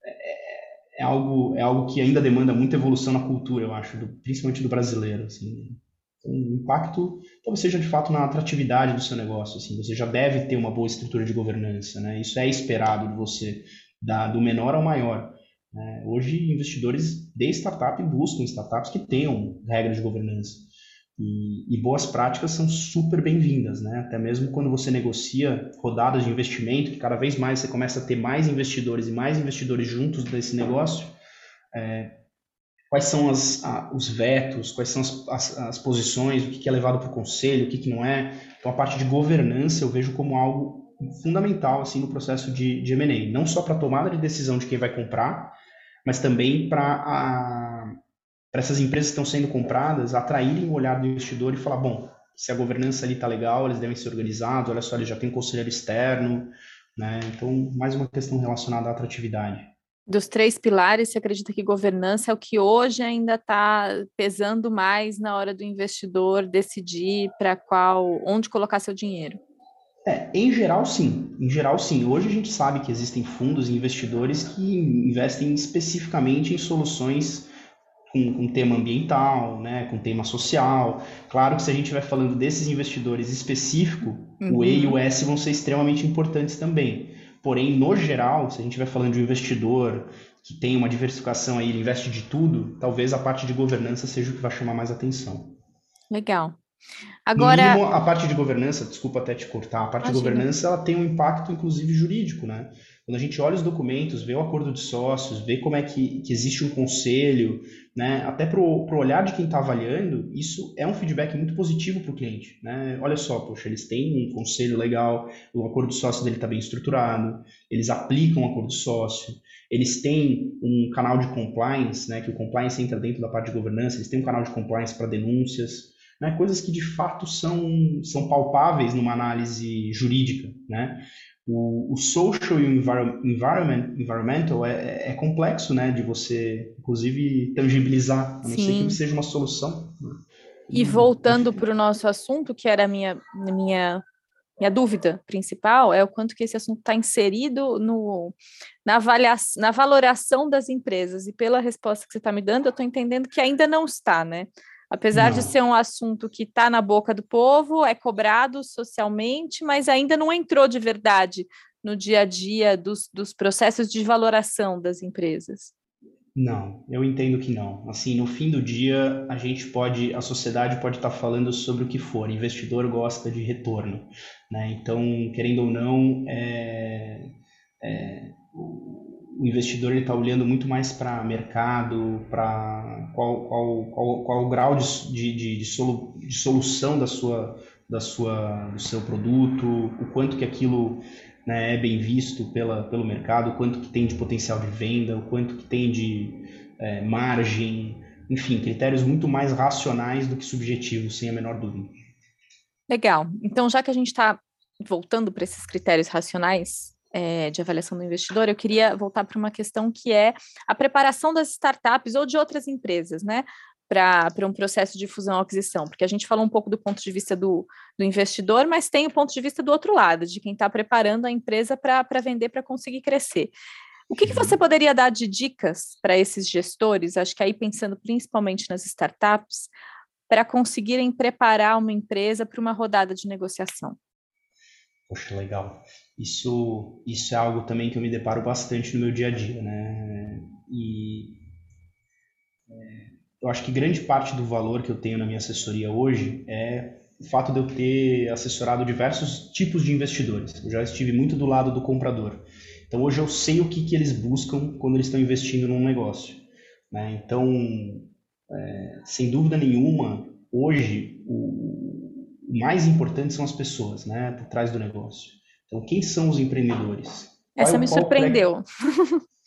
é, é, algo, é algo que ainda demanda muita evolução na cultura, eu acho, do, principalmente do brasileiro. Assim um impacto talvez seja de fato na atratividade do seu negócio. Assim, você já deve ter uma boa estrutura de governança, né? Isso é esperado de você, da, do menor ao maior. Né? Hoje, investidores de startup buscam startups que tenham regras de governança. E, e boas práticas são super bem-vindas, né? Até mesmo quando você negocia rodadas de investimento, que cada vez mais você começa a ter mais investidores e mais investidores juntos desse negócio, é, quais são as, a, os vetos, quais são as, as, as posições, o que, que é levado para o conselho, o que, que não é. Então, a parte de governança eu vejo como algo fundamental assim no processo de, de M&A, não só para a tomada de decisão de quem vai comprar, mas também para essas empresas que estão sendo compradas atraírem o olhar do investidor e falar, bom, se a governança ali está legal, eles devem ser organizados, olha só, eles já têm conselheiro externo, né? Então, mais uma questão relacionada à atratividade dos três pilares, você acredita que governança é o que hoje ainda está pesando mais na hora do investidor decidir para qual, onde colocar seu dinheiro? É, em geral, sim. Em geral, sim. Hoje a gente sabe que existem fundos e investidores que investem especificamente em soluções com, com tema ambiental, né, com tema social. Claro que se a gente vai falando desses investidores específicos, uhum. o E e o S vão ser extremamente importantes também. Porém, no geral, se a gente vai falando de um investidor que tem uma diversificação aí, ele investe de tudo, talvez a parte de governança seja o que vai chamar mais atenção. Legal. Agora, mínimo, a parte de governança, desculpa até te cortar, a parte Imagina. de governança ela tem um impacto inclusive jurídico, né? Quando a gente olha os documentos, vê o acordo de sócios, vê como é que, que existe um conselho, né? até para o olhar de quem está avaliando, isso é um feedback muito positivo para o cliente. Né? Olha só, poxa, eles têm um conselho legal, o acordo de sócio dele está bem estruturado, eles aplicam o acordo de sócio, eles têm um canal de compliance, né? que o compliance entra dentro da parte de governança, eles têm um canal de compliance para denúncias, né, coisas que de fato são, são palpáveis numa análise jurídica. Né? O, o social e o environment, environmental é, é, é, complexo, né, de você, inclusive, tangibilizar, a não ser que seja uma solução. Né? E voltando para o nosso assunto, que era a minha, minha, minha dúvida principal, é o quanto que esse assunto está inserido no, na, avaliação, na valoração das empresas. E pela resposta que você está me dando, eu estou entendendo que ainda não está, né? Apesar não. de ser um assunto que está na boca do povo, é cobrado socialmente, mas ainda não entrou de verdade no dia a dia dos, dos processos de valoração das empresas. Não, eu entendo que não. Assim, no fim do dia, a gente pode, a sociedade pode estar falando sobre o que for. O investidor gosta de retorno, né? Então, querendo ou não, é, é, o investidor está olhando muito mais para mercado, para qual, qual, qual, qual o grau de, de, de, solu, de solução da sua, da sua, do seu produto, o quanto que aquilo né, é bem visto pela, pelo mercado, o quanto que tem de potencial de venda, o quanto que tem de é, margem, enfim, critérios muito mais racionais do que subjetivos, sem a menor dúvida. Legal. Então, já que a gente está voltando para esses critérios racionais, é, de avaliação do investidor, eu queria voltar para uma questão que é a preparação das startups ou de outras empresas, né? Para um processo de fusão ou aquisição, porque a gente falou um pouco do ponto de vista do, do investidor, mas tem o ponto de vista do outro lado, de quem está preparando a empresa para vender, para conseguir crescer. O que, que, você uhum. poderia dar de dicas para esses gestores? Acho que aí pensando principalmente nas startups, para conseguirem preparar uma empresa para uma rodada de negociação. Poxa, legal. Isso, isso é algo também que eu me deparo bastante no meu dia a dia, né? E é, eu acho que grande parte do valor que eu tenho na minha assessoria hoje é o fato de eu ter assessorado diversos tipos de investidores. Eu já estive muito do lado do comprador. Então hoje eu sei o que, que eles buscam quando eles estão investindo num negócio. Né? Então, é, sem dúvida nenhuma, hoje o, o mais importante são as pessoas né, por trás do negócio. Então, quem são os empreendedores? Essa é, me surpreendeu. Track...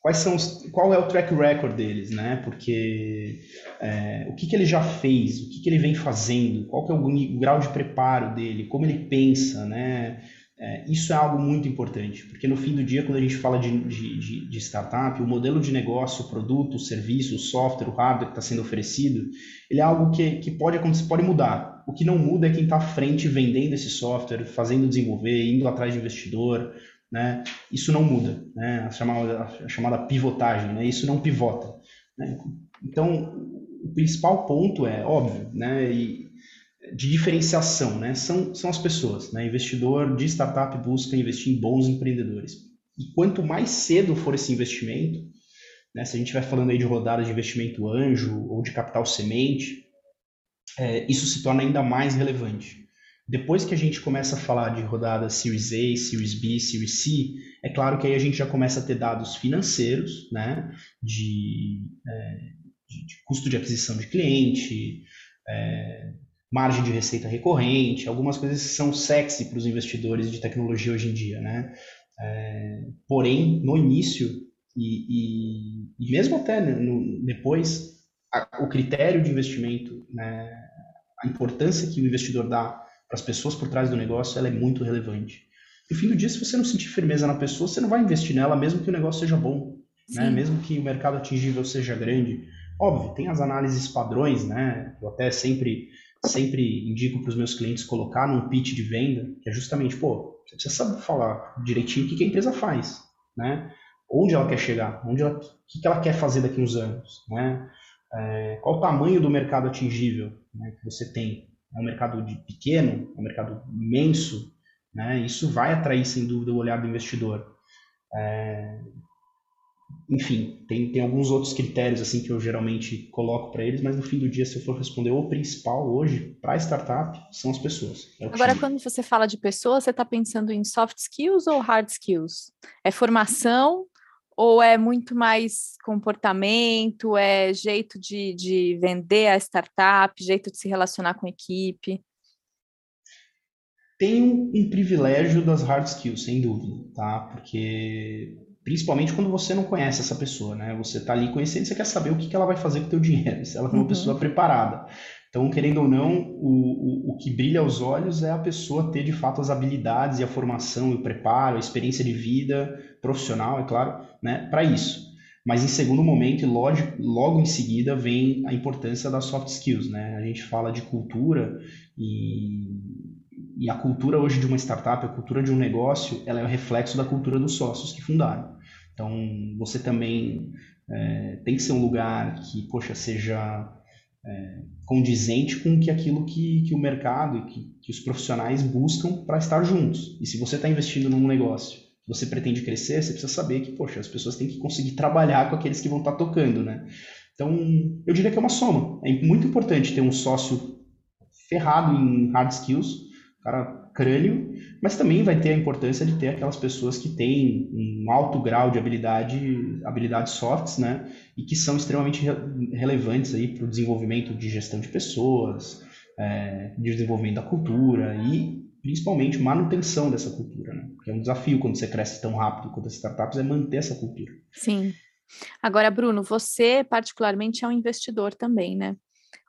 Quais são os... qual é o track record deles, né? Porque é, o que, que ele já fez, o que, que ele vem fazendo, qual que é o grau de preparo dele, como ele pensa, né? É, isso é algo muito importante, porque no fim do dia, quando a gente fala de, de, de startup, o modelo de negócio, o produto, o serviço, o software, o hardware que está sendo oferecido, ele é algo que, que pode acontecer, pode mudar. O que não muda é quem está à frente vendendo esse software, fazendo desenvolver, indo atrás de investidor, né? Isso não muda, né? A chamada, a chamada pivotagem, né? Isso não pivota. Né? Então, o principal ponto é óbvio, né? E de diferenciação, né? São, são as pessoas, né? Investidor de startup busca investir em bons empreendedores. E quanto mais cedo for esse investimento, né? Se a gente estiver falando aí de rodadas de investimento anjo ou de capital semente, é, isso se torna ainda mais relevante. Depois que a gente começa a falar de rodadas Series A, Series B, Series C, é claro que aí a gente já começa a ter dados financeiros, né? De é, de custo de aquisição de cliente, é, margem de receita recorrente, algumas coisas que são sexy para os investidores de tecnologia hoje em dia, né? É, porém, no início e, e, e mesmo até no, depois, a, o critério de investimento, né, a importância que o investidor dá para as pessoas por trás do negócio, ela é muito relevante. No fim do dia, se você não sentir firmeza na pessoa, você não vai investir nela, mesmo que o negócio seja bom, né? mesmo que o mercado atingível seja grande. Óbvio, tem as análises padrões, né? Eu até sempre sempre indico para os meus clientes colocar num pitch de venda, que é justamente, pô, você precisa saber falar direitinho o que, que a empresa faz, né? Onde ela quer chegar, onde ela, o que, que ela quer fazer daqui a uns anos, né? É, qual o tamanho do mercado atingível né, que você tem? É um mercado de pequeno, é um mercado imenso, né? Isso vai atrair, sem dúvida, o olhar do investidor. É, enfim, tem, tem alguns outros critérios assim que eu geralmente coloco para eles, mas no fim do dia, se eu for responder, o principal hoje para startup são as pessoas. É Agora, quando você fala de pessoas, você está pensando em soft skills ou hard skills? É formação ou é muito mais comportamento, é jeito de, de vender a startup, jeito de se relacionar com a equipe? Tem um, privilégio das hard skills, sem dúvida, tá? Porque principalmente quando você não conhece essa pessoa, né? Você está ali conhecendo, você quer saber o que, que ela vai fazer com o teu dinheiro, se ela é uma uhum. pessoa preparada. Então, querendo ou não, o, o, o que brilha aos olhos é a pessoa ter de fato as habilidades e a formação e o preparo, a experiência de vida profissional, é claro, né, para isso. Mas em segundo momento, e logo, em seguida, vem a importância das soft skills. Né? A gente fala de cultura e, e a cultura hoje de uma startup, a cultura de um negócio, ela é o reflexo da cultura dos sócios que fundaram. Então, você também é, tem que ser um lugar que, poxa, seja é, condizente com que aquilo que, que o mercado e que, que os profissionais buscam para estar juntos. E se você está investindo num negócio você pretende crescer, você precisa saber que, poxa, as pessoas têm que conseguir trabalhar com aqueles que vão estar tá tocando, né? Então, eu diria que é uma soma. É muito importante ter um sócio ferrado em hard skills, cara crânio, mas também vai ter a importância de ter aquelas pessoas que têm um alto grau de habilidade, habilidades softs, né? E que são extremamente relevantes aí para o desenvolvimento de gestão de pessoas, é, de desenvolvimento da cultura e principalmente manutenção dessa cultura, né? Porque é um desafio quando você cresce tão rápido quanto as startups é manter essa cultura. Sim. Agora, Bruno, você particularmente é um investidor também, né?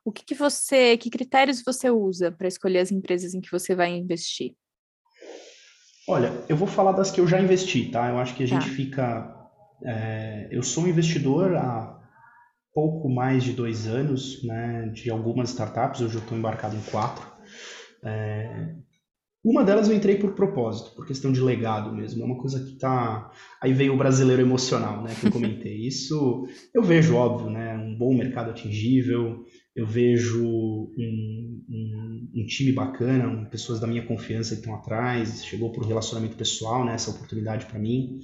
O que, que você, que critérios você usa para escolher as empresas em que você vai investir? Olha, eu vou falar das que eu já investi, tá? Eu acho que a tá. gente fica. É, eu sou um investidor há pouco mais de dois anos, né? De algumas startups, hoje eu estou embarcado em quatro. É, uma delas eu entrei por propósito, por questão de legado mesmo. É uma coisa que tá. Aí veio o brasileiro emocional, né? Que eu comentei. Isso eu vejo, óbvio, né? Um bom mercado atingível, eu vejo um, um, um time bacana, pessoas da minha confiança que estão atrás. Chegou por relacionamento pessoal, né? Essa oportunidade para mim.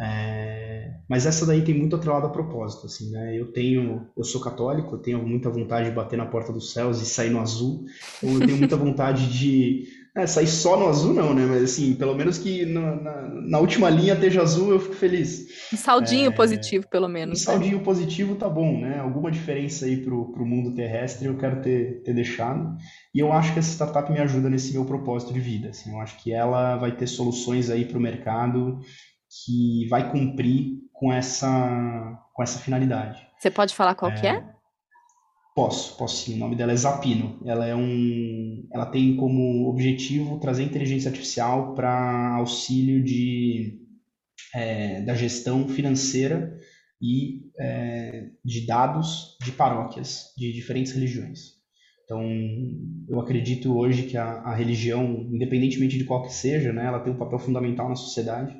É, mas essa daí tem muito atrelado a propósito, assim, né? Eu tenho, eu sou católico, eu tenho muita vontade de bater na porta dos céus e sair no azul. Ou eu tenho muita vontade de é, sair só no azul não, né? Mas assim, pelo menos que na, na, na última linha esteja azul, eu fico feliz. Um saldinho é, positivo, pelo menos. Um saldinho né? positivo tá bom, né? Alguma diferença aí pro, pro mundo terrestre eu quero ter, ter deixado. E eu acho que essa startup me ajuda nesse meu propósito de vida. Assim, eu acho que ela vai ter soluções aí para o mercado que vai cumprir com essa, com essa finalidade. Você pode falar qual é, que é? Posso, posso sim. O nome dela é Zapino. Ela é um, ela tem como objetivo trazer inteligência artificial para auxílio de é, da gestão financeira e é, de dados de paróquias de diferentes religiões. Então, eu acredito hoje que a, a religião, independentemente de qual que seja, né, ela tem um papel fundamental na sociedade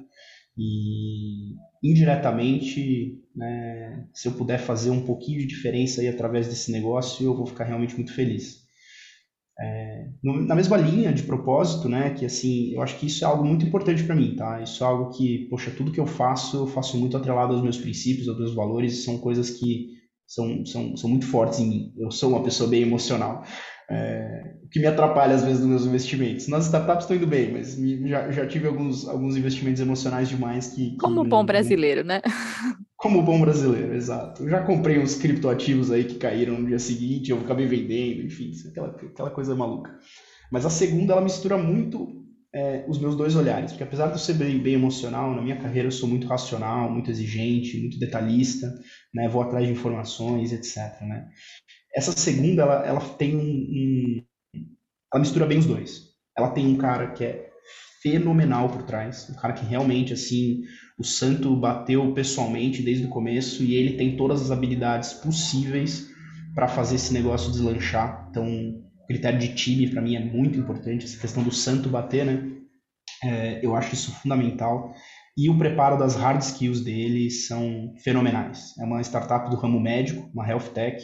e indiretamente, né, se eu puder fazer um pouquinho de diferença aí através desse negócio, eu vou ficar realmente muito feliz. É, na mesma linha de propósito, né, que assim, eu acho que isso é algo muito importante para mim, tá? Isso é algo que, poxa, tudo que eu faço, eu faço muito atrelado aos meus princípios, aos meus valores, são coisas que são, são, são muito fortes em mim. Eu sou uma pessoa bem emocional. É, o que me atrapalha às vezes nos meus investimentos. Nas startups estou indo bem, mas já, já tive alguns, alguns investimentos emocionais demais que. que Como bom brasileiro, né? Como bom brasileiro, exato. Eu já comprei uns criptoativos aí que caíram no dia seguinte, eu acabei vendendo, enfim, aquela, aquela coisa maluca. Mas a segunda, ela mistura muito é, os meus dois olhares, porque apesar de eu ser bem, bem, emocional, na minha carreira eu sou muito racional, muito exigente, muito detalhista, né? Vou atrás de informações, etc. Né? Essa segunda, ela, ela tem um, ela mistura bem os dois. Ela tem um cara que é fenomenal por trás, um cara que realmente assim o santo bateu pessoalmente desde o começo e ele tem todas as habilidades possíveis para fazer esse negócio deslanchar. Então, o critério de time para mim é muito importante, essa questão do santo bater, né? É, eu acho isso fundamental. E o preparo das hard skills dele são fenomenais. É uma startup do ramo médico, uma health tech,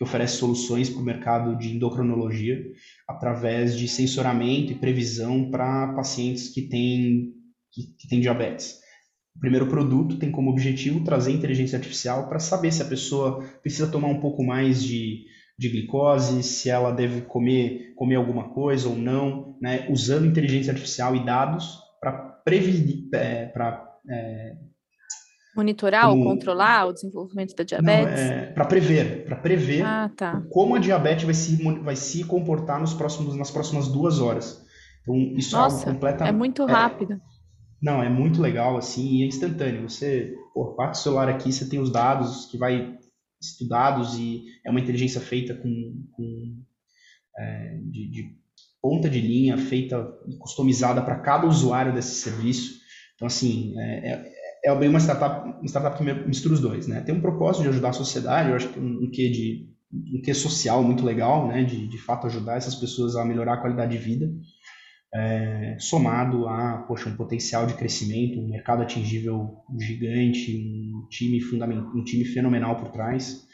que oferece soluções para o mercado de endocrinologia através de sensoramento e previsão para pacientes que têm, que, que têm diabetes. O primeiro produto tem como objetivo trazer inteligência artificial para saber se a pessoa precisa tomar um pouco mais de, de glicose, se ela deve comer, comer alguma coisa ou não, né? usando inteligência artificial e dados para prevenir, é, para é, monitorar ou controlar o desenvolvimento da diabetes? É, para prever, para prever ah, tá. como a diabetes vai se, vai se comportar nos próximos, nas próximas duas horas. Então, isso Nossa, é algo completamente. É muito rápido. Não, é muito legal, assim, e é instantâneo. Você, pô, parte do celular aqui, você tem os dados que vai estudados e é uma inteligência feita com, com é, de, de, ponta de linha, feita e customizada para cada usuário desse serviço. Então, assim, é, é, bem uma startup, uma startup que mistura os dois, né? Tem um propósito de ajudar a sociedade, eu acho que um, um quê de um quê social muito legal, né? De, de fato ajudar essas pessoas a melhorar a qualidade de vida é, somado a poxa, um potencial de crescimento, um mercado atingível gigante, um time, fundamental, um time fenomenal por trás.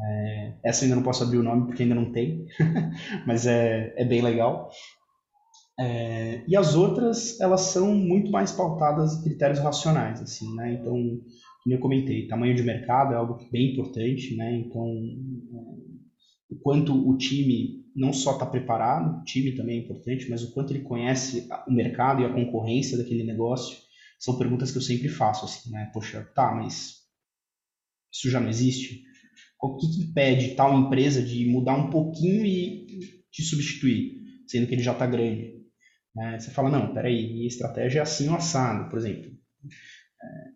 É, essa eu ainda não posso abrir o nome porque ainda não tem, mas é, é bem legal. É, e as outras, elas são muito mais pautadas em critérios racionais, assim, né? Então, como eu comentei, tamanho de mercado é algo bem importante, né? Então, o quanto o time não só está preparado, o time também é importante, mas o quanto ele conhece o mercado e a concorrência daquele negócio, são perguntas que eu sempre faço, assim, né? Poxa, tá, mas isso já não existe? O que, que impede tal empresa de mudar um pouquinho e te substituir, sendo que ele já está grande? Né? Você fala, não, peraí, minha estratégia é assim ou assado, por exemplo. É,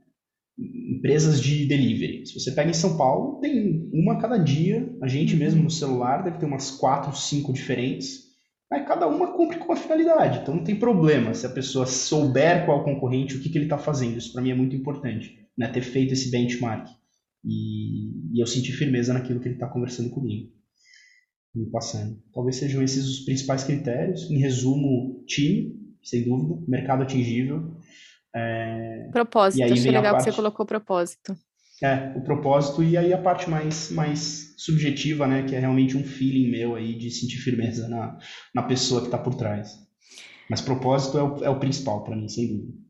empresas de delivery. Se você pega em São Paulo, tem uma a cada dia. A gente uhum. mesmo no celular deve ter umas quatro, cinco diferentes. Mas cada uma cumpre com uma finalidade. Então não tem problema se a pessoa souber qual concorrente, o que, que ele está fazendo. Isso para mim é muito importante, né? ter feito esse benchmark. E, e eu senti firmeza naquilo que ele está conversando comigo. Me passando. Talvez sejam esses os principais critérios. Em resumo, time, sem dúvida, mercado atingível, é, propósito, achei legal parte, que você colocou propósito. É, o propósito e aí a parte mais, mais subjetiva, né, que é realmente um feeling meu aí de sentir firmeza na, na pessoa que está por trás. Mas propósito é o, é o principal para mim, sem dúvida.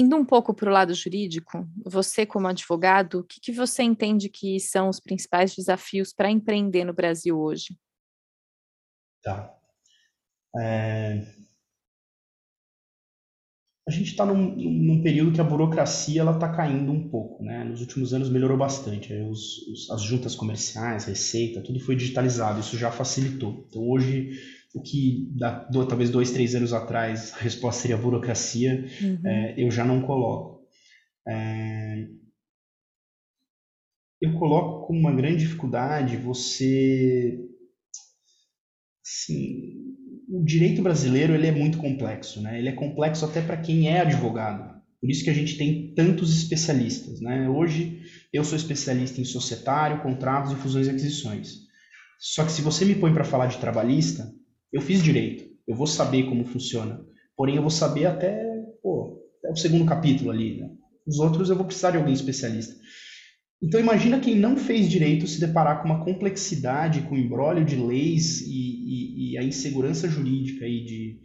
Indo um pouco para o lado jurídico, você como advogado, o que, que você entende que são os principais desafios para empreender no Brasil hoje? Tá. É, a gente está num, num, período que a burocracia ela está caindo um pouco, né? Nos últimos anos melhorou bastante. Os, os, as juntas comerciais, receita, tudo foi digitalizado. Isso já facilitou. Então hoje o que da, do, talvez dois, três anos atrás a resposta seria burocracia, uhum. é, eu já não coloco. É, eu coloco como uma grande dificuldade você assim, o direito brasileiro ele é muito complexo, né? Ele é complexo até para quem é advogado. Por isso que a gente tem tantos especialistas, né? Hoje eu sou especialista em societário, contratos e fusões e aquisições. Só que se você me põe para falar de trabalhista, eu fiz direito, eu vou saber como funciona. Porém, eu vou saber até, pô, até o segundo capítulo ali. Né? Os outros eu vou precisar de alguém especialista. Então imagina quem não fez direito se deparar com uma complexidade, com embrólio de leis e, e, e a insegurança jurídica aí de,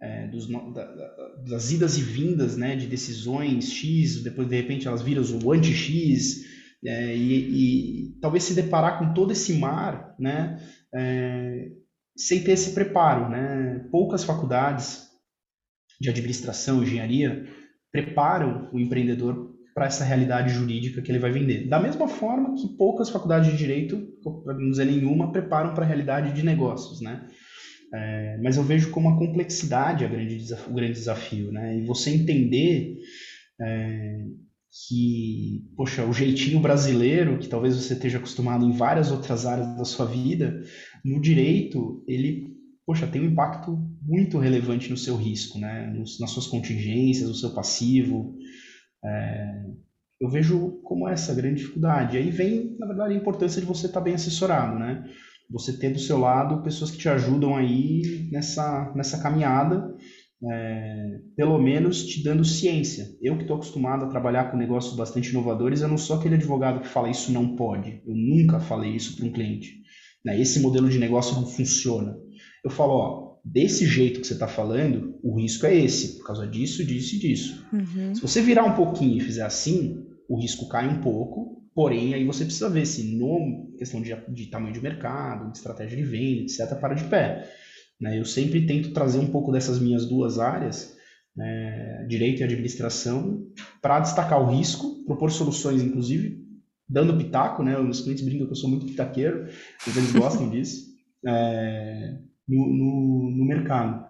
é, dos, da, das idas e vindas né, de decisões X, depois de repente elas viram o anti-X, é, e, e, talvez se deparar com todo esse mar, né, é, sem ter esse preparo, né? Poucas faculdades de administração, engenharia preparam o empreendedor para essa realidade jurídica que ele vai vender. Da mesma forma que poucas faculdades de direito, para não dizer nenhuma, preparam para a realidade de negócios, né? É, mas eu vejo como a complexidade a grande, o grande desafio, né? E você entender é, que, poxa, o jeitinho brasileiro, que talvez você esteja acostumado em várias outras áreas da sua vida, no direito, ele, poxa, tem um impacto muito relevante no seu risco, né? Nos, nas suas contingências, no seu passivo. É, eu vejo como essa grande dificuldade. Aí vem, na verdade, a importância de você estar bem assessorado, né? Você ter do seu lado pessoas que te ajudam aí nessa, nessa caminhada é, pelo menos te dando ciência. Eu que estou acostumado a trabalhar com negócios bastante inovadores, eu não sou aquele advogado que fala isso não pode. Eu nunca falei isso para um cliente. Né? Esse modelo de negócio não funciona. Eu falo, ó, desse jeito que você está falando, o risco é esse, por causa disso, disso e disso. Uhum. Se você virar um pouquinho e fizer assim, o risco cai um pouco, porém aí você precisa ver se no questão de, de tamanho de mercado, de estratégia de venda, etc, para de pé. Né? Eu sempre tento trazer um pouco dessas minhas duas áreas, né, direito e administração, para destacar o risco, propor soluções, inclusive, dando pitaco, né? Os clientes brincam que eu sou muito pitaqueiro, mas eles gostam disso, é, no, no, no, mercado.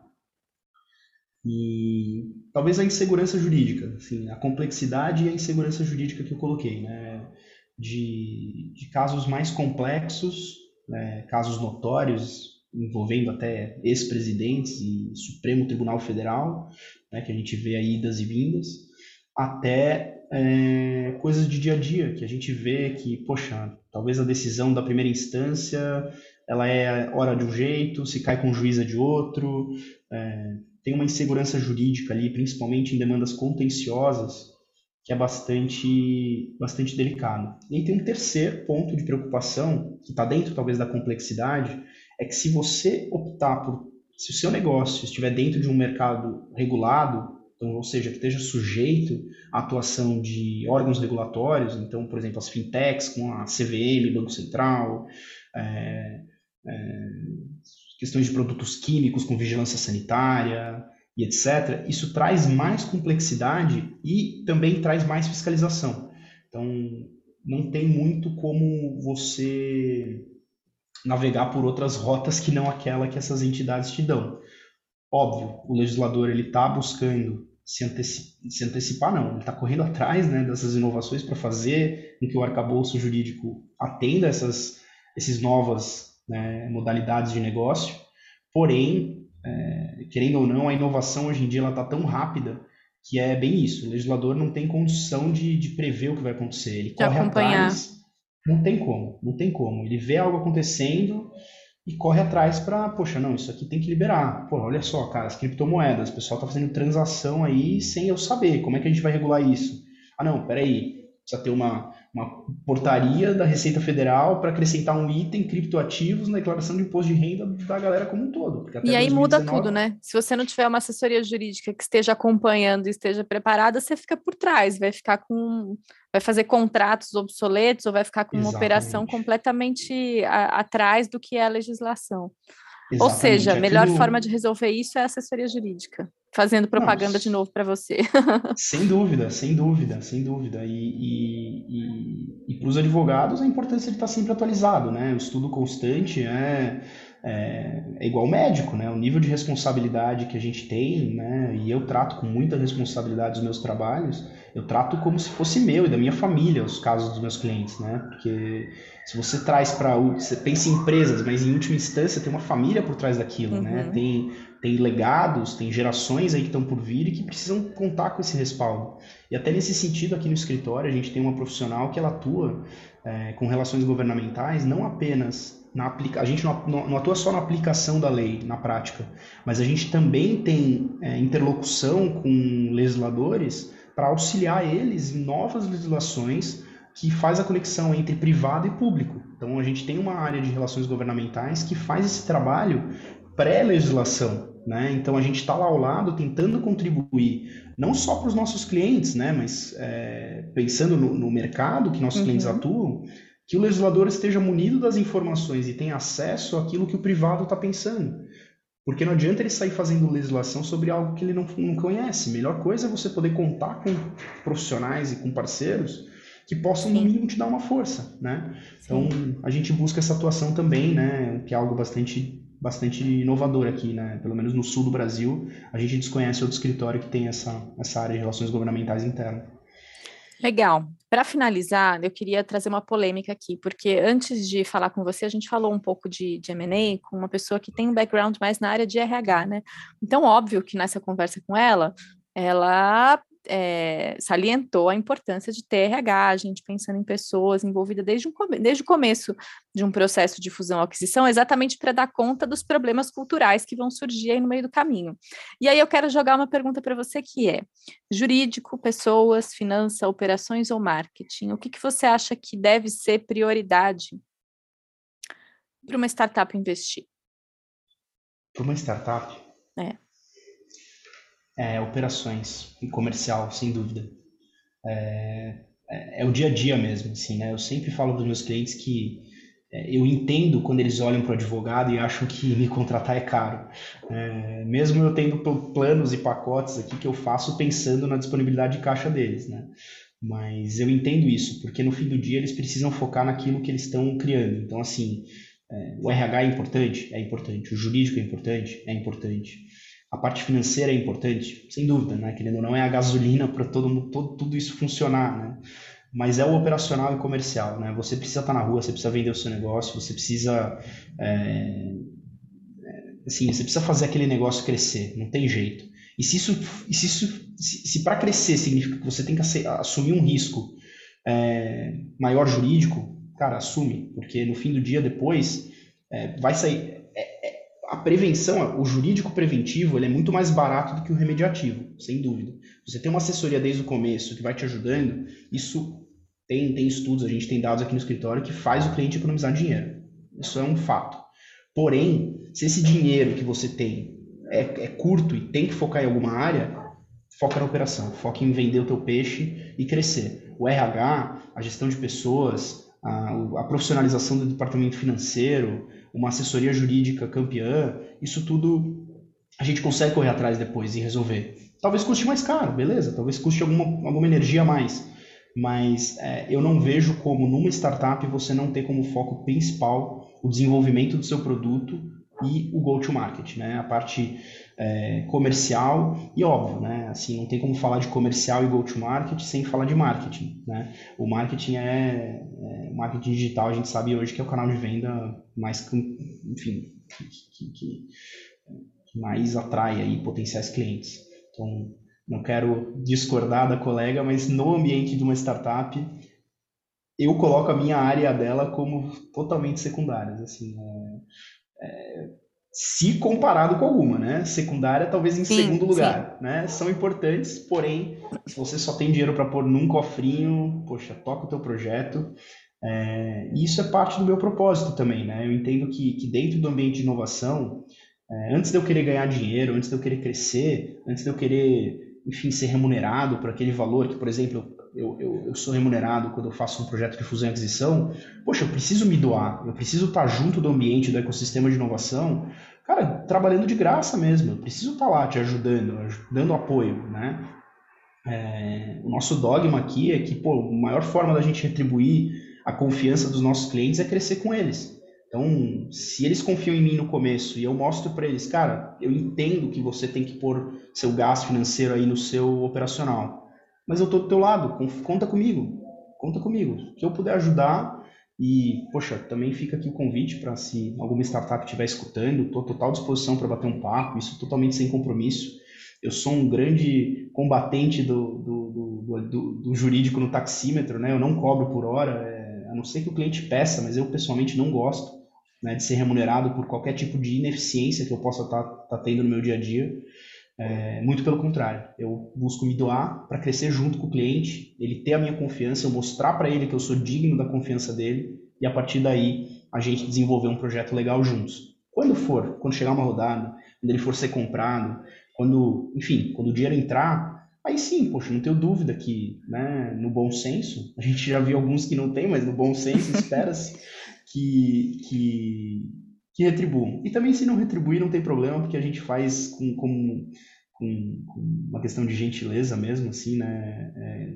E talvez a insegurança jurídica, assim, a complexidade e a insegurança jurídica que eu coloquei, né? De, de casos mais complexos, né? casos notórios, envolvendo até ex-presidentes e Supremo Tribunal Federal, né, que a gente vê aí idas e vindas, até é, coisas de dia a dia, que a gente vê que, poxa, talvez a decisão da primeira instância ela é hora de um jeito, se cai com o juiz é de outro, é, tem uma insegurança jurídica ali, principalmente em demandas contenciosas, que é bastante, bastante delicado. E tem um terceiro ponto de preocupação, que está dentro talvez da complexidade, é que se você optar por, se o seu negócio estiver dentro de um mercado regulado, então, ou seja, que esteja sujeito à atuação de órgãos regulatórios, então, por exemplo, as fintechs com a CVM, Banco Central, é, é, questões de produtos químicos com vigilância sanitária e etc., isso traz mais complexidade e também traz mais fiscalização. Então, não tem muito como você navegar por outras rotas que não aquela que essas entidades te dão. Óbvio, o legislador ele está buscando se, anteci se, antecipar, não, ele está correndo atrás né, dessas inovações para fazer com que o arcabouço jurídico atenda essas esses novas né, modalidades de negócio. Porém, é, querendo ou não, a inovação hoje em dia está tão rápida que é bem isso. O legislador não tem condição de, de prever o que vai acontecer. Ele de corre acompanhar. atrás não tem como, não tem como. Ele vê algo acontecendo e corre atrás para, poxa, não, isso aqui tem que liberar. Pô, olha só, cara, as criptomoedas, o pessoal tá fazendo transação aí sem eu saber. Como é que a gente vai regular isso? Ah, não, peraí, precisa ter uma, uma portaria da Receita Federal para acrescentar um item criptoativos na declaração de imposto de renda da galera como um todo. e aí 2019... muda tudo, né? Se você não tiver uma assessoria jurídica que esteja acompanhando e esteja preparada, você fica por trás, vai ficar com. vai fazer contratos obsoletos ou vai ficar com uma Exatamente. operação completamente a, atrás do que é a legislação. Exatamente. Ou seja, a melhor forma de resolver isso é assessoria jurídica, fazendo propaganda Nossa. de novo para você. sem dúvida, sem dúvida, sem dúvida. E, e, e, e para os advogados a importância de estar sempre atualizado, né? O estudo constante é, é, é, igual médico, né? O nível de responsabilidade que a gente tem, né? E eu trato com muita responsabilidade os meus trabalhos, eu trato como se fosse meu e da minha família os casos dos meus clientes, né? Porque se você traz para você pensa em empresas, mas em última instância tem uma família por trás daquilo, né? uhum. né? Tem tem legados, tem gerações aí que estão por vir e que precisam contar com esse respaldo. E até nesse sentido aqui no escritório a gente tem uma profissional que ela atua é, com relações governamentais, não apenas na aplica a gente não, não, atua só na aplicação da lei na prática, mas a gente também tem é, interlocução com legisladores para auxiliar eles em novas legislações que faz a conexão entre privado e público. Então a gente tem uma área de relações governamentais que faz esse trabalho pré-legislação. né? Então a gente está lá ao lado tentando contribuir, não só para os nossos clientes, né? Mas é, pensando no, no, mercado que nossos uhum. clientes atuam, que o legislador esteja munido das informações e tenha acesso àquilo que o privado está pensando. Porque não adianta ele sair fazendo legislação sobre algo que ele não, não conhece. Melhor coisa é você poder contar com profissionais e com parceiros que possam, no mínimo, te dar uma força, né? Então, a gente busca essa atuação também, né? Que é algo bastante bastante inovador aqui, né? Pelo menos no sul do Brasil, a gente desconhece outro escritório que tem essa, essa área de relações governamentais internas. Legal. Para finalizar, eu queria trazer uma polêmica aqui, porque antes de falar com você, a gente falou um pouco de, de M&A com uma pessoa que tem um background mais na área de RH, né? Então, óbvio que nessa conversa com ela, ela é, salientou a importância de ter RH, a gente pensando em pessoas envolvidas desde, um, desde o começo de um processo de fusão-aquisição, exatamente para dar conta dos problemas culturais que vão surgir aí no meio do caminho. E aí eu quero jogar uma pergunta para você que é: jurídico, pessoas, finança, operações ou marketing? O que, que você acha que deve ser prioridade para uma startup investir? Para uma startup? É é, operações e comercial, sem dúvida. É, é, é, o dia a dia mesmo, assim, né? Eu sempre falo para os meus clientes que é, eu entendo quando eles olham para o advogado e acham que me contratar é caro. É, mesmo eu tendo planos e pacotes aqui que eu faço pensando na disponibilidade de caixa deles, né? Mas eu entendo isso, porque no fim do dia eles precisam focar naquilo que eles estão criando. Então, assim, é, o RH é importante? É importante. O jurídico é importante? É importante. A parte financeira é importante, sem dúvida, né? Querendo ou não, é a gasolina para todo, todo tudo isso funcionar, né? Mas é o operacional e comercial, né? Você precisa estar na rua, você precisa vender o seu negócio, você precisa, é, é assim, você precisa fazer aquele negócio crescer, não tem jeito. E se isso, se, isso, se, se para crescer significa que você tem que assumir um risco é, maior jurídico, cara, assume, porque no fim do dia depois é, vai sair a prevenção, o jurídico preventivo, ele é muito mais barato do que o remediativo, sem dúvida. Você tem uma assessoria desde o começo que vai te ajudando, isso tem, tem estudos, a gente tem dados aqui no escritório que faz o cliente economizar dinheiro. Isso é um fato. Porém, se esse dinheiro que você tem é, é curto e tem que focar em alguma área, foca na operação, foca em vender o teu peixe e crescer. O RH, a gestão de pessoas, a, a profissionalização do departamento financeiro, uma assessoria jurídica campeã, isso tudo a gente consegue correr atrás depois e resolver. Talvez custe mais caro, beleza, talvez custe alguma, alguma energia a mais, mas é, eu não vejo como numa startup você não ter como foco principal o desenvolvimento do seu produto e o go-to-market, né? A parte é, comercial e óbvio, né? Assim, não tem como falar de comercial e go-to-market sem falar de marketing, né? O marketing é, é, marketing digital, a gente sabe hoje que é o canal de venda mais, enfim, que, que, que mais atrai aí potenciais clientes. Então, não quero discordar da colega, mas no ambiente de uma startup eu coloco a minha área dela como totalmente secundárias, assim, é, é, se comparado com alguma, né? Secundária, talvez em sim, segundo lugar, sim. né? São importantes, porém, se você só tem dinheiro para pôr num cofrinho, poxa, toca o teu projeto. É, isso é parte do meu propósito também, né? Eu entendo que, que dentro do ambiente de inovação, é, antes de eu querer ganhar dinheiro, antes de eu querer crescer, antes de eu querer, enfim, ser remunerado por aquele valor que, por exemplo, eu, eu, eu, sou remunerado quando eu faço um projeto de fusão e aquisição, poxa, eu preciso me doar, eu preciso estar junto do ambiente, do ecossistema de inovação, cara, trabalhando de graça mesmo, eu preciso estar lá te ajudando, dando apoio, né? É, o nosso dogma aqui é que, pô, a maior forma da gente retribuir a confiança dos nossos clientes é crescer com eles. Então, se eles confiam em mim no começo e eu mostro para eles, cara, eu entendo que você tem que pôr seu gasto financeiro aí no seu operacional mas eu tô do teu lado, conta comigo, conta comigo. Se eu puder ajudar, e, poxa, também fica aqui o convite para se alguma startup estiver escutando, estou total disposição para bater um papo, isso totalmente sem compromisso. Eu sou um grande combatente do, do, do, do, jurídico no taxímetro, né? Eu não cobro por hora, é, a não ser que o cliente peça, mas eu pessoalmente não gosto né, de ser remunerado por qualquer tipo de ineficiência que eu possa estar tá, tá tendo no meu dia a dia. É, muito pelo contrário, eu busco me doar para crescer junto com o cliente, ele ter a minha confiança, eu mostrar para ele que eu sou digno da confiança dele e a partir daí a gente desenvolver um projeto legal juntos. Quando for, quando chegar uma rodada, quando ele for ser comprado, quando, enfim, quando o dinheiro entrar, aí sim, poxa, não tenho dúvida que, né, no bom senso, a gente já viu alguns que não tem, mas no bom senso espera-se que, que, que retribuam. E também se não retribuir não tem problema, porque a gente faz com, com, com, com uma questão de gentileza mesmo, assim, né, é,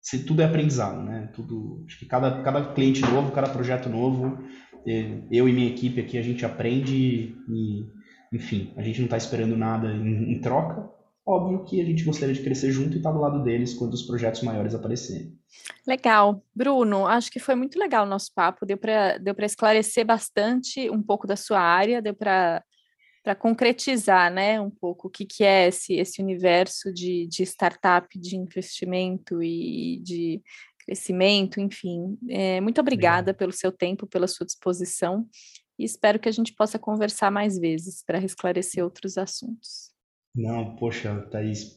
se tudo é aprendizado, né? Tudo, acho que cada, cada cliente novo, cada projeto novo, é, eu e minha equipe aqui a gente aprende e, enfim, a gente não está esperando nada em, em, troca. Óbvio que a gente gostaria de crescer junto e estar tá do lado deles quando os projetos maiores aparecerem. Legal, Bruno. Acho que foi muito legal o nosso papo. Deu para deu esclarecer bastante um pouco da sua área, deu para para concretizar né, um pouco o que, que é esse, esse universo de, de startup, de investimento e de crescimento, enfim. É, muito obrigada Obrigado. pelo seu tempo, pela sua disposição e espero que a gente possa conversar mais vezes para esclarecer outros assuntos. Não, poxa, Thaís,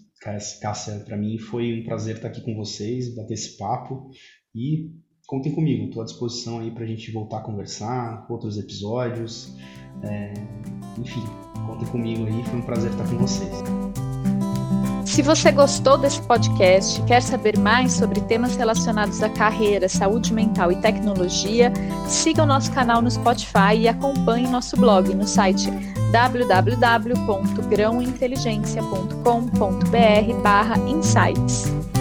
Cássia, para mim foi um prazer estar aqui com vocês, bater esse papo e contem comigo, estou à disposição aí para a gente voltar a conversar, outros episódios. É, enfim, contem comigo aí, foi um prazer estar com vocês. Se você gostou desse podcast, quer saber mais sobre temas relacionados à carreira, saúde mental e tecnologia, siga o nosso canal no Spotify e acompanhe nosso blog no site www.grãointeligência.com.br/insights.